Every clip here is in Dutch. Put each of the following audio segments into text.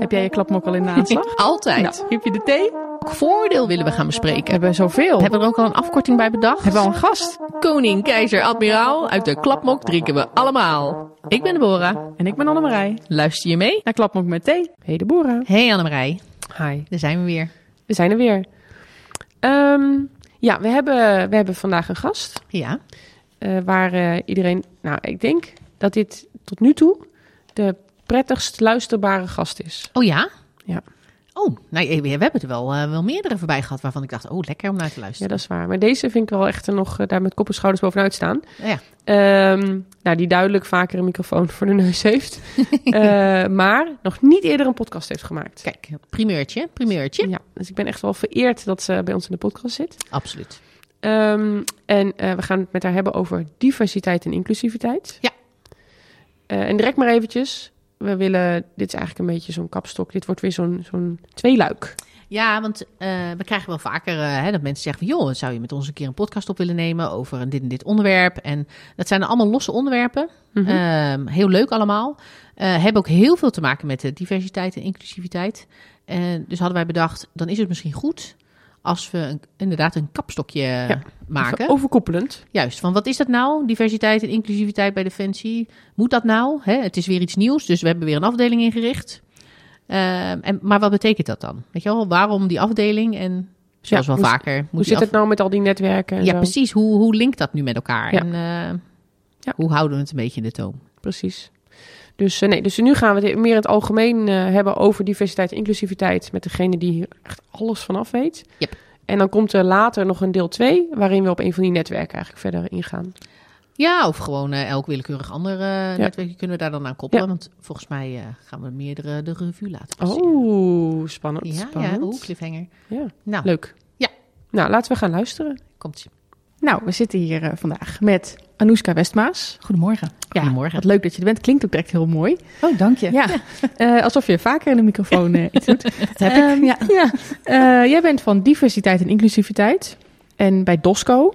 Heb jij je klapmok al in de aanslag? Altijd. Nou, heb je de thee? Welk voordeel willen we gaan bespreken? We hebben zoveel. Hebben we er ook al een afkorting bij bedacht? Hebben we al een gast? Koning, keizer, admiraal. Uit de klapmok drinken we allemaal. Ik ben Deborah. En ik ben Annemarij. Luister je mee? Naar Klapmok met thee. Hey Deborah. Hey Annemarij. Hi. Daar zijn we weer. We zijn er weer. Ehm, ja, we hebben, we hebben vandaag een gast. Ja. eh, waar eh, iedereen... Nou, ik denk dat dit tot nu toe de prettigst luisterbare gast is. Oh ja? Ja. Oh, nou, we hebben er wel, eh, wel meerdere voorbij gehad waarvan ik dacht, oh lekker om naar te Ja, luisteren. dat is waar. Maar deze vind ik wel echt nog eh, daar met kop en schouders bovenuit staan. Ja. Ehm, nou, die duidelijk vaker een microfoon voor de neus heeft. Eh, maar nog niet eerder een podcast heeft gemaakt. Kijk, primeurtje, primeurtje. Ja, dus ik ben echt wel vereerd dat ze bij ons in de podcast zit. Absoluut. Ehm, en we gaan het met haar hebben over diversiteit en inclusiviteit. Ja. En direct maar eventjes. We willen, dit is eigenlijk een beetje zo'n kapstok. Dit wordt weer zo'n zo'n tweeluik. Ja, want eh, we krijgen wel vaker eh, hè, dat mensen zeggen van... joh, zou je met ons een keer een podcast op willen nemen over een dit en dit onderwerp? En dat zijn allemaal losse onderwerpen. Mhm. Ehm, heel leuk allemaal. Eh, hebben ook heel veel te maken met de diversiteit en inclusiviteit. En dus hadden wij bedacht, dan is het misschien goed... als we een, inderdaad een kapstokje maken. Even Overkoepelend. Juist, van wat is dat nou? Diversiteit en inclusiviteit bij Defensie. Moet dat nou? Hè? Het is weer iets nieuws, dus we hebben weer een afdeling ingericht. Ehm, en, maar wat betekent dat dan? Weet je wel, waarom die afdeling? En zoals Ja, wel hoe- vaker. Hoe moet zit af- het nou met al die netwerken? En Ja, zo? precies. Hoe, hoe linkt dat nu met elkaar? Ja. En eh, Ja. hoe houden we het een beetje in de toom? Precies. Dus, eh, nee, dus nu gaan we het meer in het algemeen eh, hebben over diversiteit en inclusiviteit met degene die hier echt alles vanaf weet. Yep. En dan komt er later nog een deel 2, waarin we op een van die netwerken eigenlijk verder ingaan. Ja, of gewoon eh, elk willekeurig ander eh, netwerkje kunnen we daar dan aan koppelen. Want volgens mij gaan we meerdere de revue laten passeren. Oh, spannend. ja, spannend. ja, oeh, cliffhanger. Ja, Nou, leuk. Ja. Nou, laten we gaan luisteren. komt ie. Nou, we zitten hier eh, vandaag met Anouska Westmaas. Goedemorgen. Ja, Goedemorgen. Wat leuk dat je er bent. Klinkt ook direct heel mooi. Oh, dank je. Ja, eh, alsof je vaker in de microfoon iets doet. Dat heb ik. Ehm, Ja. ja. Jij bent van diversiteit en inclusiviteit. En bij DOSCO.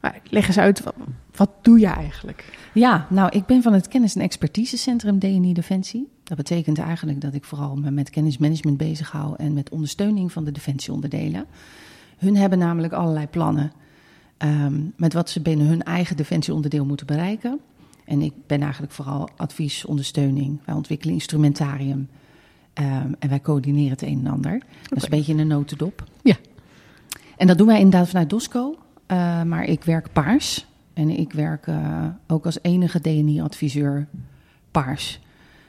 Maar leg eens uit, wat, wat doe je eigenlijk? ja, nou, ik ben van het Kennis- en Expertisecentrum DNI Defensie. Dat betekent eigenlijk dat ik vooral me met kennismanagement bezig hou en met ondersteuning van de defensieonderdelen. Hun hebben namelijk allerlei plannen ehm, met wat ze binnen hun eigen defensieonderdeel moeten bereiken. En ik ben eigenlijk vooral advies, ondersteuning. Wij ontwikkelen instrumentarium ehm, en wij coördineren het een en ander. Dat is een beetje in een notendop. Ja. En dat doen wij inderdaad vanuit DOSCO. eh, maar ik werk paars. En ik werk eh, ook als enige DNI-adviseur paars.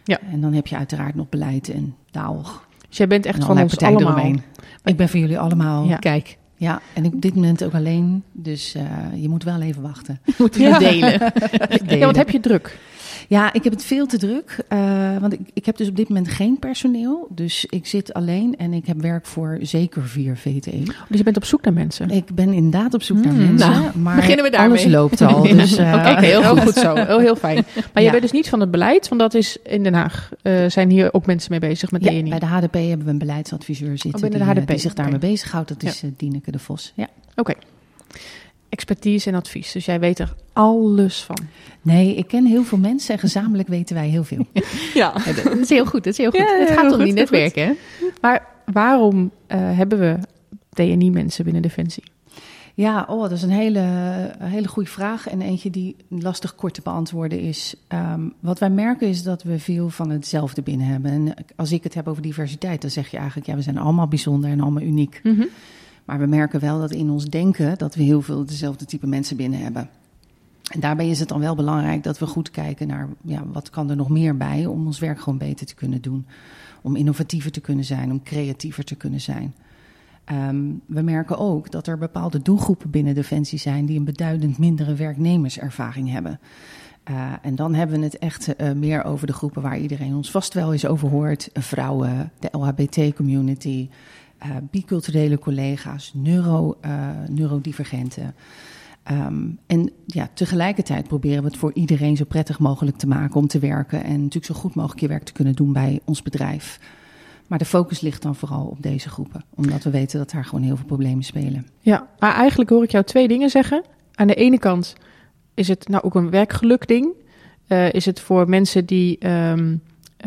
Ja. En dan heb je uiteraard nog beleid en taal. Dus jij bent echt van ons allemaal. eromheen. Ik ben voor jullie allemaal. Ja. Ja. En ik op dit moment ook alleen. Dus eh, je moet wel even wachten. moeten we Ja. delen. Ja, wat heb je druk? Ja, ik heb het veel te druk. eh, want ik, ik heb dus op dit moment geen personeel. Dus ik zit alleen en ik heb werk voor zeker vier VTE. Dus je bent op zoek naar mensen. Ik ben inderdaad op zoek naar Hmm, mensen. nou, maar beginnen we daarmee. alles loopt al. Dus, eh, Oké, heel goed zo. Heel, heel fijn. Maar je Ja. bent dus niet van het beleid, want dat is in Den Haag. Eh, zijn hier ook mensen mee bezig met Ja, DNI? bij de HDP hebben we een beleidsadviseur zitten Oh, binnen de die, eh, HDP, die zich daarmee bezighoudt. Dat is Dieneke de Vos. Ja. Oké. Expertise en advies. Dus jij weet er alles van. Nee, ik ken heel veel mensen en gezamenlijk weten wij heel veel. Ja. Ja, dat is heel goed, dat is heel goed. Ja, het gaat om die netwerken, hè? Maar waarom eh, hebben we DNI-mensen binnen Defensie? Ja, oh, dat is een hele, een hele goede vraag. En eentje die lastig kort te beantwoorden is. Ehm, wat wij merken is dat we veel van hetzelfde binnen hebben. En als ik het heb over diversiteit, dan zeg je eigenlijk... ja, we zijn allemaal bijzonder en allemaal uniek. Maar we merken wel dat in ons denken... dat we heel veel dezelfde type mensen binnen hebben. En daarbij is het dan wel belangrijk dat we goed kijken naar... Ja, wat kan er nog meer bij om ons werk gewoon beter te kunnen doen. Om innovatiever te kunnen zijn, om creatiever te kunnen zijn. Ehm, we merken ook dat er bepaalde doelgroepen binnen Defensie zijn die een beduidend mindere werknemerservaring hebben. Eh, en dan hebben we het echt eh, meer over de groepen waar iedereen ons vast wel eens over hoort: vrouwen, de LHBT-community, eh, biculturele collega's, neuro, eh, neurodivergenten. Ehm, en ja, tegelijkertijd proberen we het voor iedereen zo prettig mogelijk te maken om te werken en natuurlijk zo goed mogelijk je werk te kunnen doen bij ons bedrijf. Maar de focus ligt dan vooral op deze groepen, omdat we weten dat daar gewoon heel veel problemen spelen. Ja, maar eigenlijk hoor ik jou twee dingen zeggen. Aan de ene kant is het nou ook een werkgeluk ding. Eh, is het voor mensen die ehm,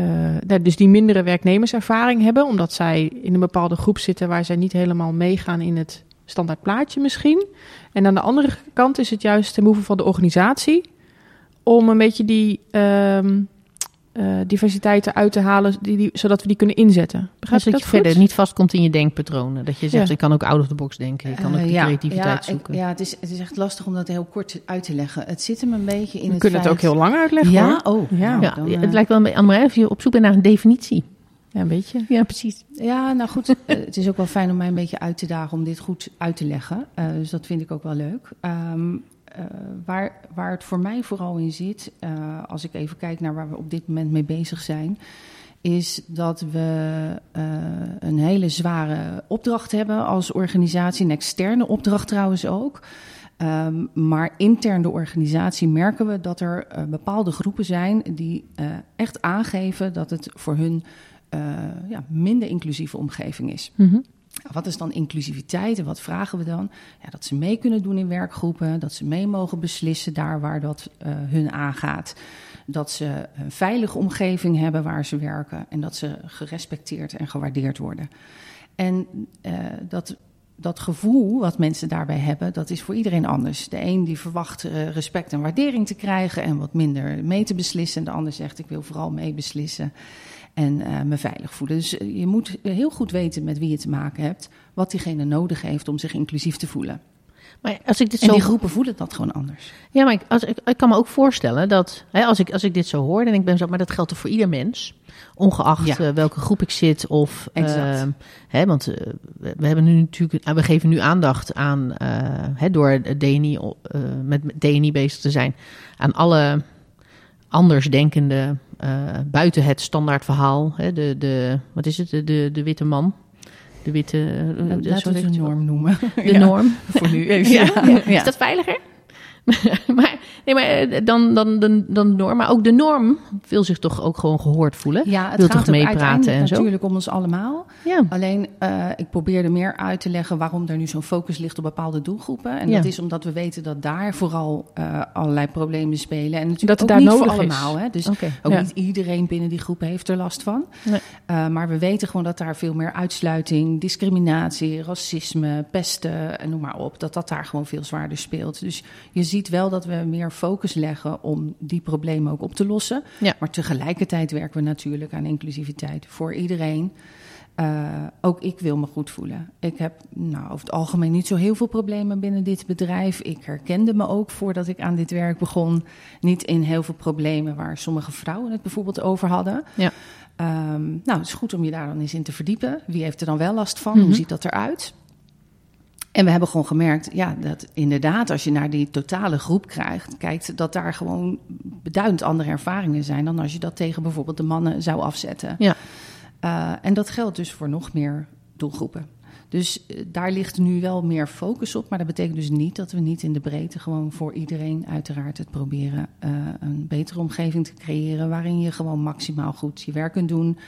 eh, nou, dus die mindere werknemerservaring hebben, omdat zij in een bepaalde groep zitten waar zij niet helemaal meegaan in het standaard plaatje misschien. En aan de andere kant is het juist ten behoeve van de organisatie om een beetje die ehm, eh, diversiteit eruit te halen, die, die, zodat we die kunnen inzetten. Begrijp Dus je dat dat je goed? verder niet vastkomt in je denkpatronen. Dat je zegt, Ja. ik kan ook out of the box denken. Ik kan ook Eh, die ja, creativiteit ja, zoeken. Ik, ja, het is, het is echt lastig om dat heel kort uit te leggen. Het zit hem een beetje in We het kunnen het ook heel lang uitleggen Ja, hoor. oh. Ja. nou, ja, dan, ja, eh, het lijkt wel een beetje, of je op zoek bent naar een definitie. Ja, een beetje. Ja, precies. Ja, nou goed. het is ook wel fijn om mij een beetje uit te dagen om dit goed uit te leggen. Eh, dus dat vind ik ook wel leuk. Ehm, eh, waar, waar het voor mij vooral in zit, eh, als ik even kijk naar waar we op dit moment mee bezig zijn, is dat we eh, een hele zware opdracht hebben als organisatie, een externe opdracht trouwens ook. Ehm, maar intern de organisatie merken we dat er bepaalde groepen zijn die echt aangeven dat het voor hun ja, minder inclusieve omgeving is. Mhm. Wat is dan inclusiviteit en wat vragen we dan? Ja, dat ze mee kunnen doen in werkgroepen, dat ze mee mogen beslissen daar waar dat eh, hun aangaat. Dat ze een veilige omgeving hebben waar ze werken en dat ze gerespecteerd en gewaardeerd worden. En eh, dat, dat gevoel wat mensen daarbij hebben, dat is voor iedereen anders. De een die verwacht eh, respect en waardering te krijgen en wat minder mee te beslissen. En de ander zegt ik wil vooral meebeslissen en eh, me veilig voelen. Dus eh, je moet heel goed weten met wie je te maken hebt, wat diegene nodig heeft om zich inclusief te voelen. Maar als ik dit En zo die groepen voelen dat gewoon anders. Ja, maar ik, als, ik, ik kan me ook voorstellen dat hè, als, ik, als ik dit zo hoor, dan denk ik ben zo, maar dat geldt toch voor ieder mens, ongeacht Ja. eh, welke groep ik zit of, Exact. eh, hè, want eh, we hebben nu natuurlijk, eh, we geven nu aandacht aan, eh, hè, door DNI eh, met DNI bezig te zijn, aan alle andersdenkende eh buiten het standaard verhaal, hè, de, de, wat is het, de, de, de witte man, de witte, eh, Laten de- we zo het heet een het- norm noemen. de norm. Voor nu even. Ja, Ja. Is dat veiliger? maar nee, maar eh, dan, dan, dan, dan de norm. Maar ook de norm wil zich toch ook gewoon gehoord voelen. Ja, het Wil gaat toch ook meepraten en zo? natuurlijk om ons allemaal. Ja. Alleen, eh, ik probeerde meer uit te leggen waarom er nu zo'n focus ligt op bepaalde doelgroepen. En Ja. dat is omdat we weten dat daar vooral eh, allerlei problemen spelen. En natuurlijk Dat het ook daar niet voor nodig is. allemaal. Hè? Dus ook Ja. niet iedereen binnen die groep heeft er last van. Nee. Maar we weten gewoon dat daar veel meer uitsluiting, discriminatie, racisme, pesten en noem maar op. Dat dat daar gewoon veel zwaarder speelt. Dus je ziet wel dat we meer focus leggen om die problemen ook op te lossen. Ja. Maar tegelijkertijd werken we natuurlijk aan inclusiviteit voor iedereen. Eh, ook ik wil me goed voelen. Ik heb nou, over het algemeen niet zo heel veel problemen binnen dit bedrijf. Ik herkende me ook voordat ik aan dit werk begon. Niet in heel veel problemen waar sommige vrouwen het bijvoorbeeld over hadden. Ja. Ehm, nou, het is goed om je daar dan eens in te verdiepen. Wie heeft er dan wel last van? Mhm. Hoe ziet dat eruit? En we hebben gewoon gemerkt, ja, dat inderdaad, als je naar die totale groep krijgt, kijkt, dat daar gewoon beduidend andere ervaringen zijn dan als je dat tegen bijvoorbeeld de mannen zou afzetten. Ja. Eh, en dat geldt dus voor nog meer doelgroepen. Dus eh, daar ligt nu wel meer focus op, maar dat betekent dus niet dat we niet in de breedte gewoon voor iedereen uiteraard het proberen eh, een betere omgeving te creëren waarin je gewoon maximaal goed je werk kunt doen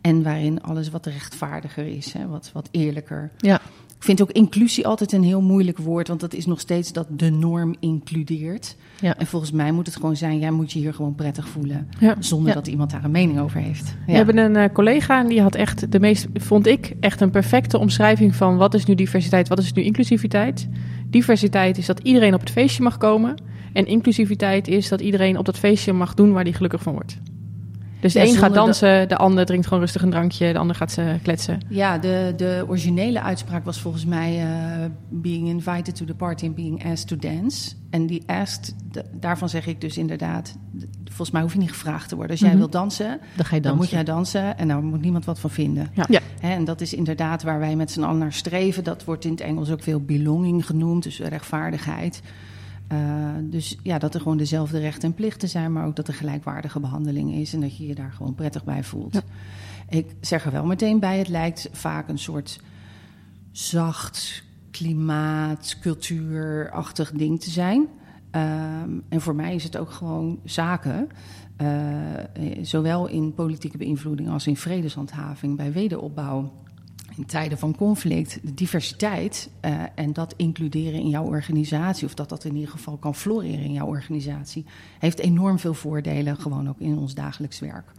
en waarin alles wat rechtvaardiger is, hè, wat, wat eerlijker. Ja. Ik vind ook inclusie altijd een heel moeilijk woord, want dat is nog steeds dat de norm includeert. Ja. En volgens mij moet het gewoon zijn, jij moet je hier gewoon prettig voelen, Ja. zonder dat iemand daar een mening over heeft. We hebben een eh, collega en die had echt de meest, vond ik, echt een perfecte omschrijving van wat is nu diversiteit, wat is nu inclusiviteit. Diversiteit is dat iedereen op het feestje mag komen. En inclusiviteit is dat iedereen op dat feestje mag doen waar hij gelukkig van wordt. Dus de Ja, een gaat dansen, de ander drinkt gewoon rustig een drankje, de ander gaat ze kletsen. Ja, de, de originele uitspraak was volgens mij eh, being invited to the party and being asked to dance. En die asked, daarvan zeg ik dus inderdaad, volgens mij hoef je niet gevraagd te worden. Als jij Mhm. wil dansen, Dan ga je dan dansen. moet jij dansen en daar moet niemand wat van vinden. Ja. Ja. Hè, en dat is inderdaad waar wij met z'n allen naar streven. Dat wordt in het Engels ook veel belonging genoemd, dus rechtvaardigheid. Eh, dus ja, dat er gewoon dezelfde rechten en plichten zijn, maar ook dat er gelijkwaardige behandeling is en dat je je daar gewoon prettig bij voelt. Ja. Ik zeg er wel meteen bij, het lijkt vaak een soort zacht klimaat, cultuurachtig ding te zijn. Ehm, en voor mij is het ook gewoon zaken, eh, zowel in politieke beïnvloeding als in vredeshandhaving, bij wederopbouw in tijden van conflict, diversiteit eh, en dat includeren in jouw organisatie, of dat dat in ieder geval kan floreren in jouw organisatie, heeft enorm veel voordelen, gewoon ook in ons dagelijks werk.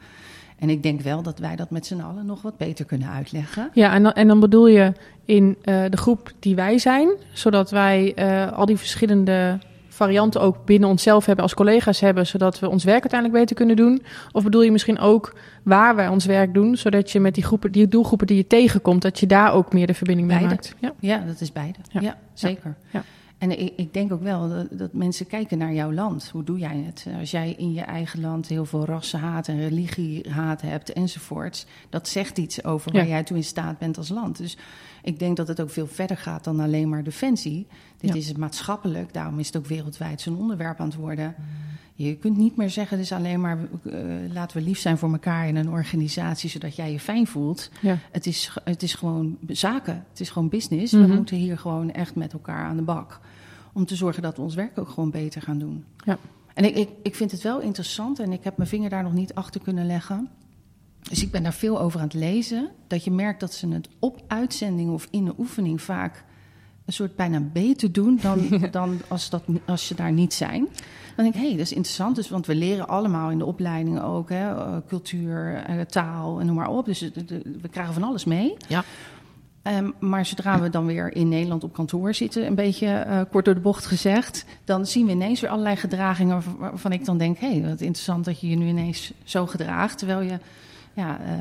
En ik denk wel dat wij dat met z'n allen nog wat beter kunnen uitleggen. Ja, en dan, en dan bedoel je in eh, de groep die wij zijn, zodat wij eh, al die verschillende varianten ook binnen onszelf hebben, als collega's hebben, zodat we ons werk uiteindelijk beter kunnen doen? Of bedoel je misschien ook waar wij ons werk doen, zodat je met die, groepen, die doelgroepen die je tegenkomt, dat je daar ook meer de verbinding mee maakt? Ja. Ja, dat is beide. Ja. Ja, zeker. Ja. En ik, ik denk ook wel dat, dat mensen kijken naar jouw land. Hoe doe jij het? Als jij in je eigen land heel veel rassenhaat en religiehaat hebt enzovoorts, dat zegt iets over waar jij toe in staat bent als land. Dus ik denk dat het ook veel verder gaat dan alleen maar defensie. Dit Ja. is het maatschappelijk, daarom is het ook wereldwijd zo'n onderwerp aan het worden. Je kunt niet meer zeggen, is alleen maar eh, laten we lief zijn voor elkaar in een organisatie, zodat jij je fijn voelt. Ja. Het is, het is gewoon zaken. Het is gewoon business. Mhm. We moeten hier gewoon echt met elkaar aan de bak. Om te zorgen dat we ons werk ook gewoon beter gaan doen. Ja. En ik, ik, ik vind het wel interessant en ik heb mijn vinger daar nog niet achter kunnen leggen. Dus ik ben daar veel over aan het lezen. Dat je merkt dat ze het op uitzending of in de oefening vaak een soort bijna beter doen dan, dan als, dat, als ze daar niet zijn. Dan denk ik, hé, hey, dat is interessant. Dus, want we leren allemaal in de opleidingen ook, hè, eh, cultuur, eh, taal en noem maar op. Dus we krijgen van alles mee. Ja. Ehm, maar zodra we dan weer in Nederland op kantoor zitten, een beetje eh, kort door de bocht gezegd, dan zien we ineens weer allerlei gedragingen waarvan- waarvan ik dan denk: hé, hey, wat interessant dat je je nu ineens zo gedraagt. Terwijl je, ja, eh,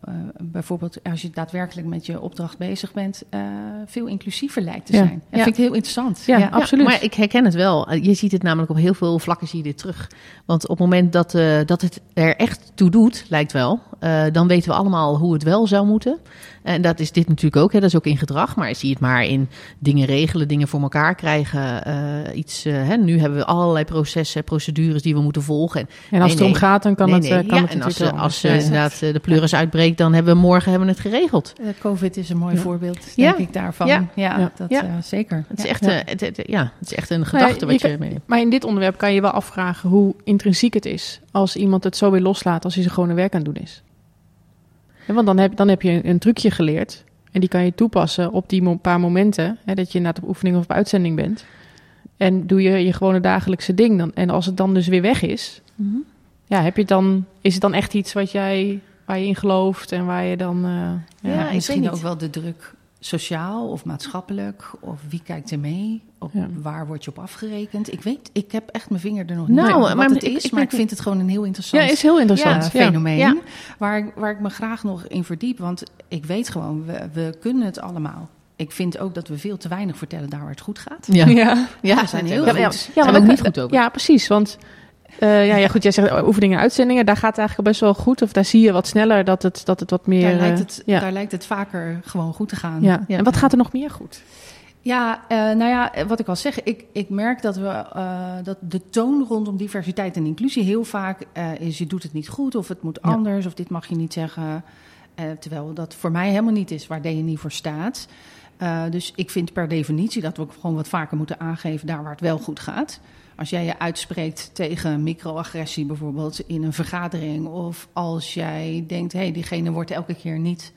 eh, bijvoorbeeld als je daadwerkelijk met je opdracht bezig bent, eh, veel inclusiever lijkt te Ja. zijn. Dat Ja. vind ik heel interessant. Ja, absoluut. maar ik herken het wel. Je ziet het namelijk op heel veel vlakken zie je dit terug. Want op het moment dat, eh, dat het er echt toe doet, lijkt wel, eh, dan weten we allemaal hoe het wel zou moeten. En dat is dit natuurlijk ook, hè, dat is ook in gedrag. Maar zie het maar in dingen regelen, dingen voor elkaar krijgen. eh, iets, eh, hè, nu hebben we allerlei processen, procedures die we moeten volgen. En, En als Nee, het erom nee. gaat, dan kan nee, het, nee. kan ja, het en als, als Ja. inderdaad de pleuris uitbreekt, dan hebben we morgen hebben we het geregeld. Eh, COVID is een mooi Ja. voorbeeld, Ja. denk ik, daarvan. Ja. Ja, Ja. dat eh, zeker. Het is, Ja. echt, Ja. het, het- ja, het is echt een ja, gedachte wat je mee... Maar in dit onderwerp kan je wel afvragen hoe intrinsiek het is als iemand het zo weer loslaat als hij zijn gewone werk aan het doen is. Want dan heb, dan heb je een, een trucje geleerd en die kan je toepassen op die mo- paar momenten hè, dat je inderdaad op oefening of op uitzending bent. En doe je je gewone dagelijkse ding dan. En als het dan dus weer weg is, Mhm. ja, heb je dan, is het dan echt iets wat jij, waar je in gelooft en waar je dan... eh, ja. Ja, misschien ook wel de druk sociaal of maatschappelijk. Of wie kijkt er mee? Op Ja. Waar word je op afgerekend? Ik weet, ik heb echt mijn vinger er nog niet Nou, wat maar het ik- is. ik maar ik vind het gewoon een heel interessant ja, is heel interessant. ja, fenomeen. Ja. Waar, ik- waar ik me graag nog in verdiep. Want ik weet gewoon, we, we kunnen het allemaal. Ik vind ook dat we veel te weinig vertellen daar waar het goed gaat. Ja, Ja. ja, we zijn heel ja, goed. ja, Ja, zijn maar ook niet goed over. Ja, precies. Want eh, ja, ja, goed, jij zegt oefeningen en uitzendingen. Daar gaat het eigenlijk best wel goed. Of daar zie je wat sneller dat het, dat het wat meer... Daar lijkt, eh, het, ja. daar lijkt het vaker gewoon goed te gaan. ja. Ja. En wat gaat er nog meer goed? Ja, eh, nou ja, wat ik al zeg, ik, ik merk dat, we, dat de toon rondom diversiteit en inclusie heel vaak is: je doet het niet goed, of het moet anders, of dit mag je niet zeggen. Terwijl dat voor mij helemaal niet is waar DNI voor staat. Dus ik vind per definitie dat we ook gewoon wat vaker moeten aangeven daar waar het wel goed gaat. Als jij je uitspreekt tegen microagressie bijvoorbeeld in een vergadering, of als jij denkt, hé, hey, diegene wordt elke keer niet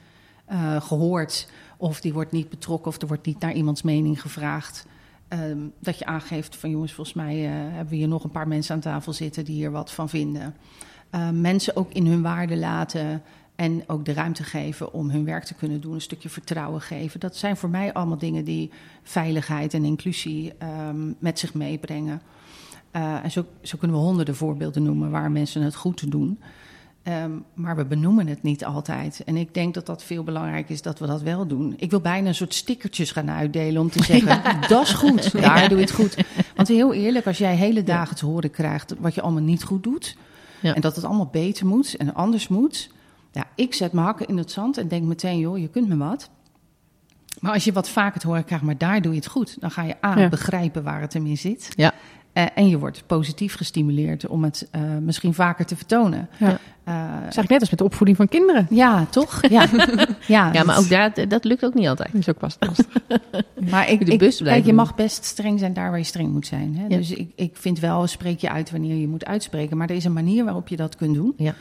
eh, gehoord, of die wordt niet betrokken, of er wordt niet naar iemands mening gevraagd. ehm, dat je aangeeft van jongens, volgens mij eh, hebben we hier nog een paar mensen aan tafel zitten die hier wat van vinden. Eh, mensen ook in hun waarde laten en ook de ruimte geven om hun werk te kunnen doen, een stukje vertrouwen geven. Dat zijn voor mij allemaal dingen die veiligheid en inclusie ehm, met zich meebrengen. Eh, en zo, zo kunnen we honderden voorbeelden noemen waar mensen het goed doen. Ehm, maar we benoemen het niet altijd. En ik denk dat dat veel belangrijk is dat we dat wel doen. Ik wil bijna een soort stickertjes gaan uitdelen om te zeggen: dat is goed, daar doe je het goed. Want heel eerlijk, als jij hele dagen te horen krijgt wat je allemaal niet goed doet. Ja. en dat het allemaal beter moet en anders moet. Ja, ik zet mijn hakken in het zand en denk meteen: joh, je kunt me wat. Maar als je wat vaker te horen krijgt, maar daar doe je het goed, dan ga je A, begrijpen waar het hem in zit. Ja. Eh, en je wordt positief gestimuleerd om het eh, misschien vaker te vertonen. Ja. Eh, Dat is eigenlijk net als met de opvoeding van kinderen. ja, toch? Ja, ja, Ja, maar ook dat, dat lukt ook niet altijd. Dat is ook vast lastig. Maar ik, de ik, bus kijk, je mag best streng zijn daar waar je streng moet zijn. Hè? Ja. Dus ik, ik vind wel, spreek je uit wanneer je moet uitspreken. Maar er is een manier waarop je dat kunt doen. Ja.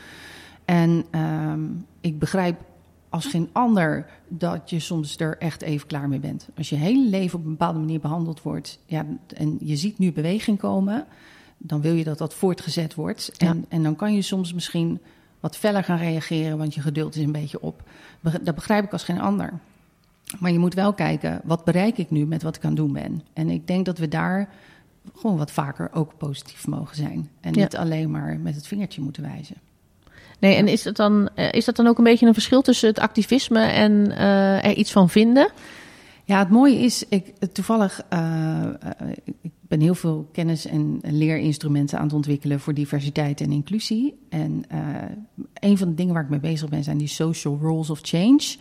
En ehm, ik begrijp als geen ander dat je soms er echt even klaar mee bent. Als je hele leven op een bepaalde manier behandeld wordt... Ja, en je ziet nu beweging komen... dan wil je dat dat voortgezet wordt. En, Ja. en dan kan je soms misschien wat feller gaan reageren, want je geduld is een beetje op. Dat begrijp ik als geen ander. Maar je moet wel kijken, wat bereik ik nu met wat ik aan het doen ben? En ik denk dat we daar gewoon wat vaker ook positief mogen zijn. En Ja. niet alleen maar met het vingertje moeten wijzen. Nee, en is dat, dan, eh, is dat dan ook een beetje een verschil tussen het activisme en eh, er iets van vinden? Ja, het mooie is, ik, toevallig, eh, ik ben heel veel kennis en leerinstrumenten aan het ontwikkelen voor diversiteit en inclusie. En een van de dingen waar ik mee bezig ben zijn die social roles of change.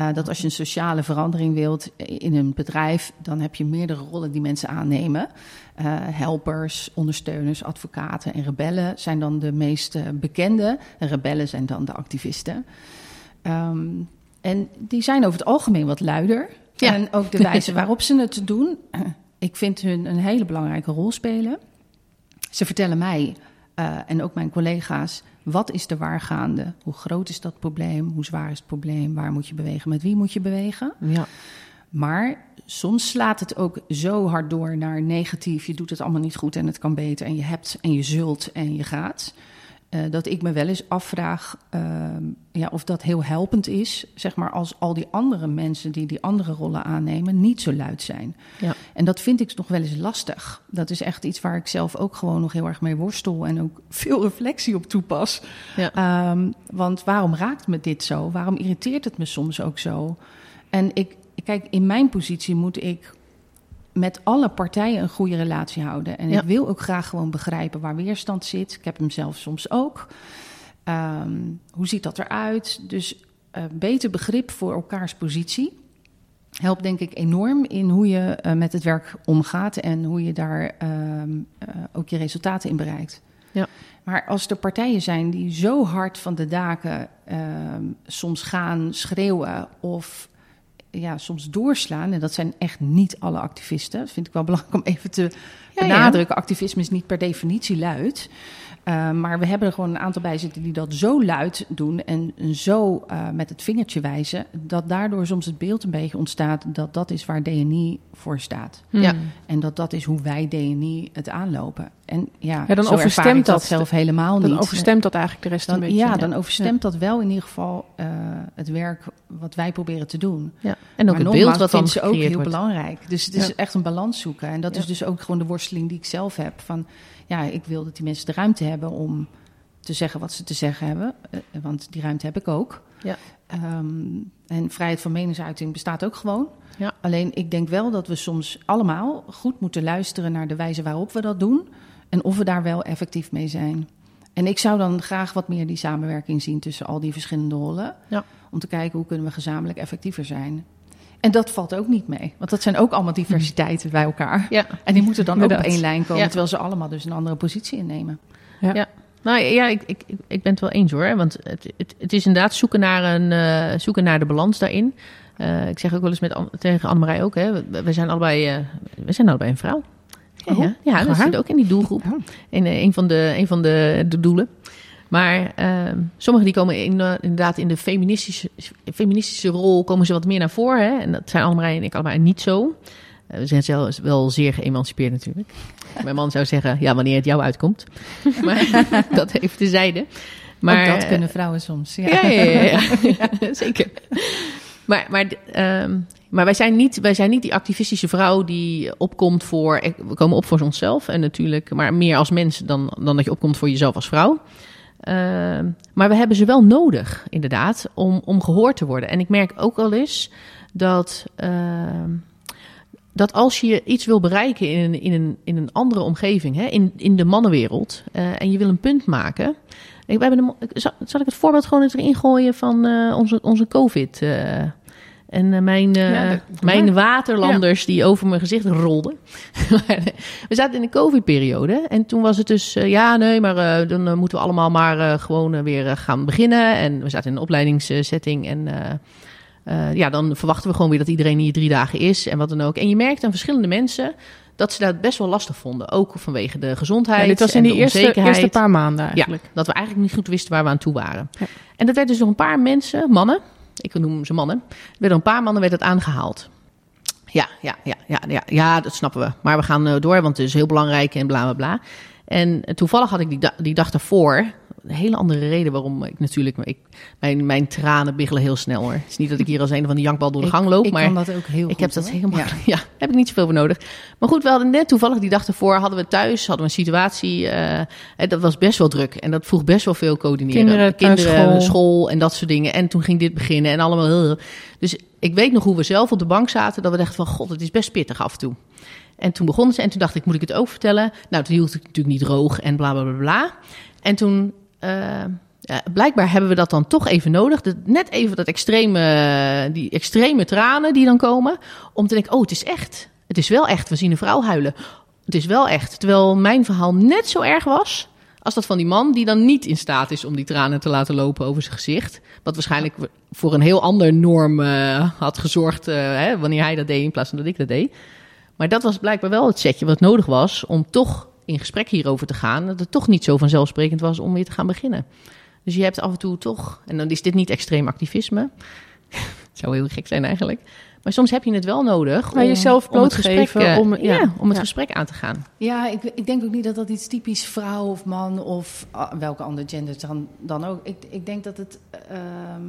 Eh, dat als je een sociale verandering wilt in een bedrijf, dan heb je meerdere rollen die mensen aannemen. Eh, helpers, ondersteuners, advocaten en rebellen zijn dan de meest eh, bekende. En rebellen zijn dan de activisten. Ehm, en die zijn over het algemeen wat luider. Ja. En ook de wijze waarop ze het doen. Ik vind hun een hele belangrijke rol spelen. Ze vertellen mij en ook mijn collega's. Wat is er waargaande? Hoe groot is dat probleem? Hoe zwaar is het probleem? Waar moet je bewegen? Met wie moet je bewegen? Ja. Maar soms slaat het ook zo hard door naar negatief. Je doet het allemaal niet goed en het kan beter. En je hebt en je zult en je gaat. Eh, dat ik me wel eens afvraag ehm, ja, of dat heel helpend is. Zeg maar als al die andere mensen die die andere rollen aannemen niet zo luid zijn. Ja. En dat vind ik nog wel eens lastig. Dat is echt iets waar ik zelf ook gewoon nog heel erg mee worstel. En ook veel reflectie op toepas. Ja. Ehm, want waarom raakt me dit zo? Waarom irriteert het me soms ook zo? En ik, kijk, in mijn positie moet ik met alle partijen een goede relatie houden. En Ja. ik wil ook graag gewoon begrijpen waar weerstand zit. Ik heb hem zelf soms ook. Ehm, hoe ziet dat eruit? Dus eh, beter begrip voor elkaars positie helpt denk ik enorm in hoe je eh, met het werk omgaat en hoe je daar ehm, eh, ook je resultaten in bereikt. Ja. Maar als er partijen zijn die zo hard van de daken ehm, soms gaan schreeuwen of ja, soms doorslaan, en dat zijn echt niet alle activisten, dat vind ik wel belangrijk om even te Ja, ja. benadrukken. Activisme is niet per definitie luid. Uh, maar we hebben er gewoon een aantal bij zitten die dat zo luid doen en zo uh, met het vingertje wijzen, dat daardoor soms het beeld een beetje ontstaat dat dat is waar DNI voor staat. Ja. En dat dat is hoe wij DNI het aanlopen. En ja, Ja, dan overstemt ik dat, dat zelf helemaal Dan niet. overstemt dat eigenlijk de rest Dan, een beetje. ja, dan overstemt dat wel in ieder geval uh, het werk wat wij proberen te doen. Ja. En ook maar het beeld wat dan ze ook heel wordt. belangrijk. Dus het is Ja. echt een balans zoeken. En dat Ja. is dus ook gewoon de worsteling die ik zelf heb. Van ja, ik wil dat die mensen de ruimte hebben om te zeggen wat ze te zeggen hebben. eh, want die ruimte heb ik ook. Ja. Ehm, en vrijheid van meningsuiting bestaat ook gewoon. Ja. Alleen ik denk wel dat we soms allemaal goed moeten luisteren naar de wijze waarop we dat doen. En of we daar wel effectief mee zijn. En ik zou dan graag wat meer die samenwerking zien tussen al die verschillende rollen. Ja. Om te kijken hoe kunnen we gezamenlijk effectiever zijn. En dat valt ook niet mee. Want dat zijn ook allemaal diversiteiten bij elkaar. Ja. En die moeten dan ook op één lijn komen. Ja. Terwijl ze allemaal dus een andere positie innemen. Nou ja, ik, ik, ik- ben het wel eens hoor. Want het, het, het is inderdaad zoeken naar, een, eh, zoeken naar de balans daarin. Eh, ik zeg ook wel eens met, tegen Annemarij ook. Hè, we, we zijn allebei, eh, we zijn allebei een vrouw. Ja, Oh, ja, ja dat zit ook in die doelgroep. Oh. In een van de, een van de, de doelen. Maar eh, sommigen die komen in, eh, inderdaad in de feministische, feministische rol komen ze wat meer naar voren. Hè? En dat zijn Annemarij en ik allebei niet zo. Eh, we zijn zelfs wel zeer geëmancipeerd natuurlijk. Mijn man zou zeggen, ja, wanneer het jou uitkomt. Maar dat even tezijde. Maar, Maar dat eh, kunnen vrouwen soms. Ja. ja, ja, ja, ja. Ja, zeker. Maar, maar, ehm, maar wij, zijn niet, wij zijn niet die activistische vrouw die opkomt voor... We komen op voor onszelf en natuurlijk... maar meer als mens dan, dan dat je opkomt voor jezelf als vrouw. Ehm, maar we hebben ze wel nodig, inderdaad, om, om gehoord te worden. En ik merk ook al eens dat... ehm, dat als je iets wil bereiken in een, in een, in een andere omgeving, hè, in, in de mannenwereld, eh, en je wil een punt maken. Ik, we hebben zal, ik het voorbeeld gewoon eens erin gooien van eh, onze, onze COVID? En eh, mijn, eh, Ja, mijn ja. waterlanders die over mijn gezicht rolden. we zaten in de COVID-periode en toen was het dus, eh, ja, nee, maar dan moeten we allemaal maar eh, gewoon weer gaan beginnen. En we zaten in een opleidingssetting en ja, dan verwachten we gewoon weer dat iedereen hier drie dagen is en wat dan ook. En je merkt aan verschillende mensen dat ze dat best wel lastig vonden. Ook vanwege de gezondheid Ja, dit was in en die de eerste, onzekerheid. eerste paar maanden eigenlijk. Ja, dat we eigenlijk niet goed wisten waar we aan toe waren. En dat werd dus door een paar mensen, mannen, ik noem ze mannen, werd door een paar mannen werd het aangehaald. Ja, ja, ja, ja, ja, ja, dat snappen we. Maar we gaan eh, door, want het is heel belangrijk en bla bla bla. En eh, toevallig had ik die, die dag daarvoor, een hele andere reden waarom ik natuurlijk... Ik, mijn, mijn tranen biggelen heel snel hoor. Het is niet dat ik hier als een van die jankbal door de Ik- gang loop, ik maar... kan dat ook heel ik goed, heb dat hoor. helemaal. Ja. Ja. heb ik niet zoveel voor nodig. Maar goed, we hadden net toevallig die dag ervoor hadden we thuis hadden we een situatie. eh, dat was best wel druk en dat vroeg best wel veel coördineren. Kinderen, Kinderen, thuisschool. school en dat soort dingen. En toen ging dit beginnen en allemaal. Dus ik weet nog hoe we zelf op de bank zaten dat we dachten van god, het is best pittig af en toe. En toen begonnen ze en toen dacht ik, moet ik het ook vertellen? Nou, toen hield ik het natuurlijk niet droog en bla bla bla bla. En toen. Eh, ja, blijkbaar hebben we dat dan toch even nodig. Net even dat extreme, die extreme tranen die dan komen. Om te denken, oh, het is echt. Het is wel echt. We zien een vrouw huilen. Het is wel echt. Terwijl mijn verhaal net zo erg was als dat van die man die dan niet in staat is om die tranen te laten lopen over zijn gezicht. Wat waarschijnlijk voor een heel ander norm eh, had gezorgd eh, hè, wanneer hij dat deed in plaats van dat ik dat deed. Maar dat was blijkbaar wel het setje wat nodig was om toch in gesprek hierover te gaan. Dat het toch niet zo vanzelfsprekend was om weer te gaan beginnen. Dus je hebt af en toe toch, en dan is dit niet extreem activisme. Het zou heel gek zijn eigenlijk. Maar soms heb je het wel nodig Maar om, jezelf om het gesprek, blootgeven, eh, om- ja, ja. om het Ja. gesprek aan te gaan. Ja, ik, ik denk ook niet dat dat iets typisch vrouw of man of ah, welke andere gender dan, dan ook. Ik, ik denk dat het. ehm,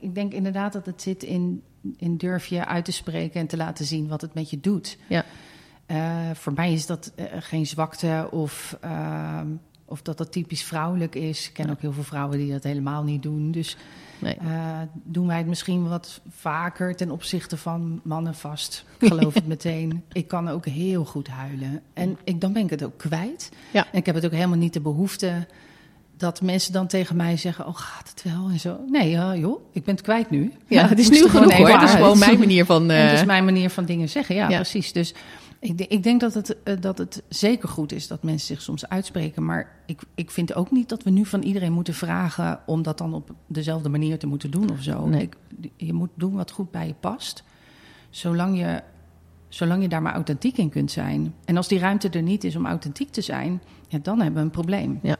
ik denk inderdaad dat het zit in, in durf je uit te spreken en te laten zien wat het met je doet. Ja. Eh, voor mij is dat eh, geen zwakte of, ehm, of dat dat typisch vrouwelijk is. Ik ken Ja. ook heel veel vrouwen die dat helemaal niet doen. Dus Nee. eh, doen wij het misschien wat vaker ten opzichte van mannen vast. Ik geloof het meteen. Ik kan ook heel goed huilen. En ik, dan ben ik het ook kwijt. Ja. En ik heb het ook helemaal niet de behoefte dat mensen dan tegen mij zeggen: Oh, gaat het wel? En zo. Nee, ja, joh, ik ben het kwijt nu. Ja, het is nu gewoon genoeg hoor. Het is gewoon mijn manier van... En dat is mijn manier van dingen zeggen. Ja, Ja. precies. Dus ik, ik denk dat het, eh, dat het zeker goed is dat mensen zich soms uitspreken. Maar ik, ik vind ook niet dat we nu van iedereen moeten vragen om dat dan op dezelfde manier te moeten doen of zo. Nee. Ik, je moet doen wat goed bij je past. Zolang je, zolang je daar maar authentiek in kunt zijn. En als die ruimte er niet is om authentiek te zijn, ja, dan hebben we een probleem. Ja,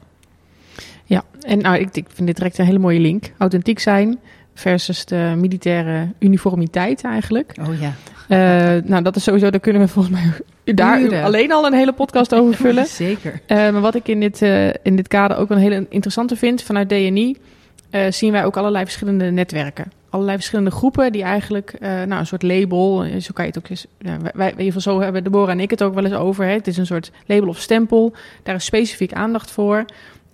en nou, ik, ik vind dit direct een hele mooie link. Authentiek zijn versus de militaire uniformiteit eigenlijk. Oh ja. Eh, nou, dat is sowieso, daar kunnen we volgens mij daar Uren. alleen al een hele podcast over vullen. Zeker. Eh, maar wat ik in dit, eh, in dit kader ook wel een hele interessante vind, vanuit DNI zien wij ook allerlei verschillende netwerken. Allerlei verschillende groepen die eigenlijk, nou, een soort label, zo kan je het ook eens, ja, wij, wij, in ieder geval zo hebben Deborah en ik het ook wel eens over. Hè. Het is een soort label of stempel, daar is specifiek aandacht voor.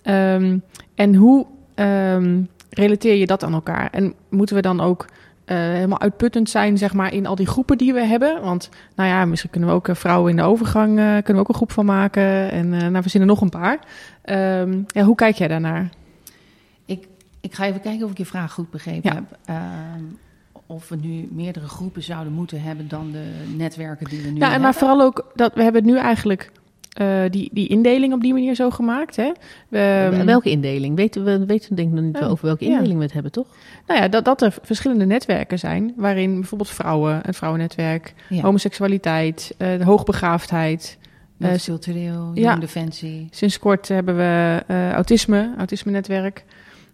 Ehm, en hoe ehm, relateer je dat aan elkaar? En moeten we dan ook eh, helemaal uitputtend zijn, zeg maar, in al die groepen die we hebben? Want, nou ja, misschien kunnen we ook eh, vrouwen in de overgang, eh, kunnen we ook een groep van maken. En nou, we zien er nog een paar. Ehm, ja, hoe kijk jij daarnaar? Ik, ik ga even kijken of ik je vraag goed begrepen Ja. heb. Ehm, of we nu meerdere groepen zouden moeten hebben dan de netwerken die we nu Ja, en hebben. maar vooral ook dat we hebben nu eigenlijk eh, die, die indeling op die manier zo gemaakt. Hè? Ehm, welke indeling? Weten we weten we denk ik nog niet Oh, over welke ja. indeling we het hebben, toch? Nou ja, dat, dat er verschillende netwerken zijn, waarin bijvoorbeeld vrouwen, een vrouwennetwerk, Ja. homoseksualiteit, eh, de hoogbegaafdheid. eh, Multicultureel, ja. Defensie. Sinds kort hebben we eh, autisme, autisme-netwerk.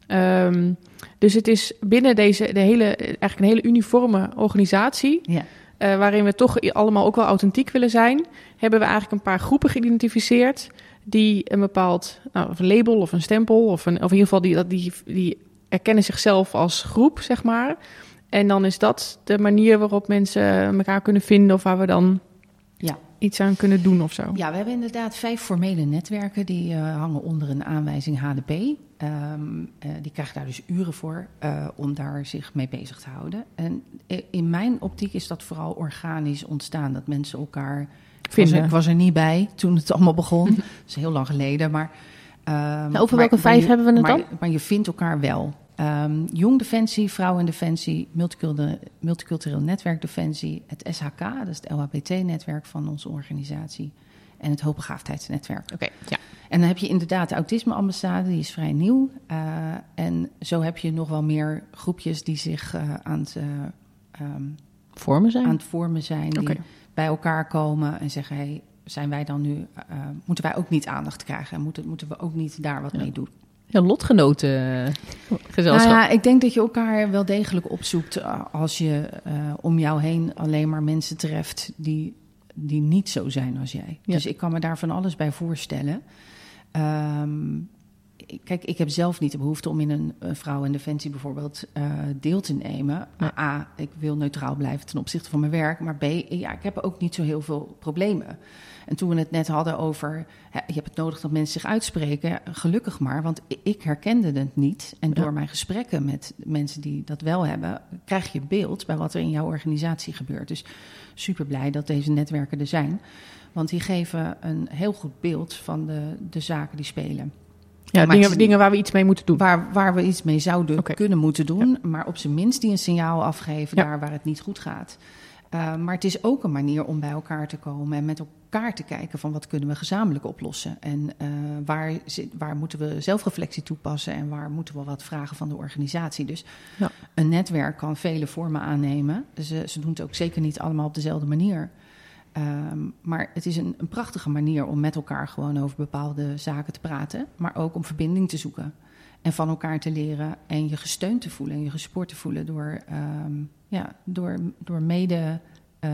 Ehm, dus het is binnen deze de hele, eigenlijk een hele uniforme organisatie, Ja. Eh, waarin we toch allemaal ook wel authentiek willen zijn, hebben we eigenlijk een paar groepen geïdentificeerd die een bepaald nou, een label of een stempel of, een, of in ieder geval die, die, die erkennen zichzelf als groep, zeg maar. En dan is dat de manier waarop mensen elkaar kunnen vinden of waar we dan. Iets aan kunnen doen of zo. ja, we hebben inderdaad vijf formele netwerken die eh, hangen onder een aanwijzing HDP. Ehm, eh, die krijgen daar dus uren voor eh, om daar zich mee bezig te houden. En in mijn optiek is dat vooral organisch ontstaan. Dat mensen elkaar Ik was, Vinden. er, ik was er niet bij toen het allemaal begon. dat is heel lang geleden. Maar, ehm, Nou, over maar- welke maar vijf je- hebben we het maar, dan? Maar je vindt elkaar wel. Ehm, Jong Defensie, Vrouwen Defensie, Multicultureel, Multicultureel Netwerk Defensie, het SHK, dat is het LHBT-netwerk van onze organisatie, en het Hoogbegaafdheidsnetwerk. Oké, ja. En dan heb je inderdaad de autisme-ambassade, die is vrij nieuw. Eh, en zo heb je nog wel meer groepjes die zich eh, aan, het, eh, ehm, Vormen zijn. aan het vormen zijn, die bij elkaar komen en zeggen: hey, zijn wij dan nu, moeten wij ook niet aandacht krijgen? En moeten, moeten we ook niet daar wat Ja. mee doen? Ja, lotgenoten eh, gezelschap. Nou ja, ik denk dat je elkaar wel degelijk opzoekt eh, als je eh, om jou heen alleen maar mensen treft die, die niet zo zijn als jij. Ja. Dus ik kan me daar van alles bij voorstellen. Ehm, kijk, ik heb zelf niet de behoefte om in een, een vrouw in defensie bijvoorbeeld uh, deel te nemen. Maar A, ik wil neutraal blijven ten opzichte van mijn werk. Maar B, ja, ik heb ook niet zo heel veel problemen. En toen we het net hadden over, je hebt het nodig dat mensen zich uitspreken, gelukkig maar, want ik herkende het niet. En door mijn gesprekken met mensen die dat wel hebben, krijg je beeld bij wat er in jouw organisatie gebeurt. Dus super blij dat deze netwerken er zijn, want die geven een heel goed beeld van de, de zaken die spelen. Ja, dingen, dingen waar we iets mee moeten doen. Waar, waar we iets mee zouden kunnen moeten doen, maar op zijn minst die een signaal afgeven daar waar het niet goed gaat. Uh, maar het is ook een manier om bij elkaar te komen en met elkaar te kijken van wat kunnen we gezamenlijk oplossen. En uh, waar, waar moeten we zelfreflectie toepassen en waar moeten we wat vragen van de organisatie. Dus ja. een netwerk kan vele vormen aannemen. Ze, ze doen het ook zeker niet allemaal op dezelfde manier. Um, maar het is een, een prachtige manier om met elkaar gewoon over bepaalde zaken te praten, maar ook om verbinding te zoeken. En van elkaar te leren en je gesteund te voelen en je gesupport te voelen door, um, ja, door, door mede uh,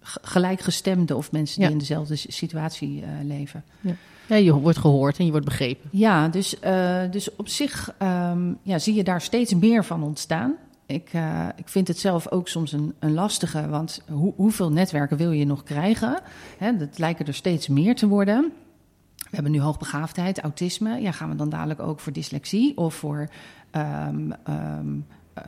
gelijkgestemden of mensen die in dezelfde situatie uh, leven. Ja. ja. je wordt gehoord en je wordt begrepen. Ja, dus, uh, dus op zich um, ja, zie je daar steeds meer van ontstaan. Ik, uh, ik vind het zelf ook soms een, een lastige, want hoe, hoeveel netwerken wil je nog krijgen? Hè, dat lijken er steeds meer te worden. We hebben nu hoogbegaafdheid, autisme. Ja, gaan we dan dadelijk ook voor dyslexie of voor um, um, uh,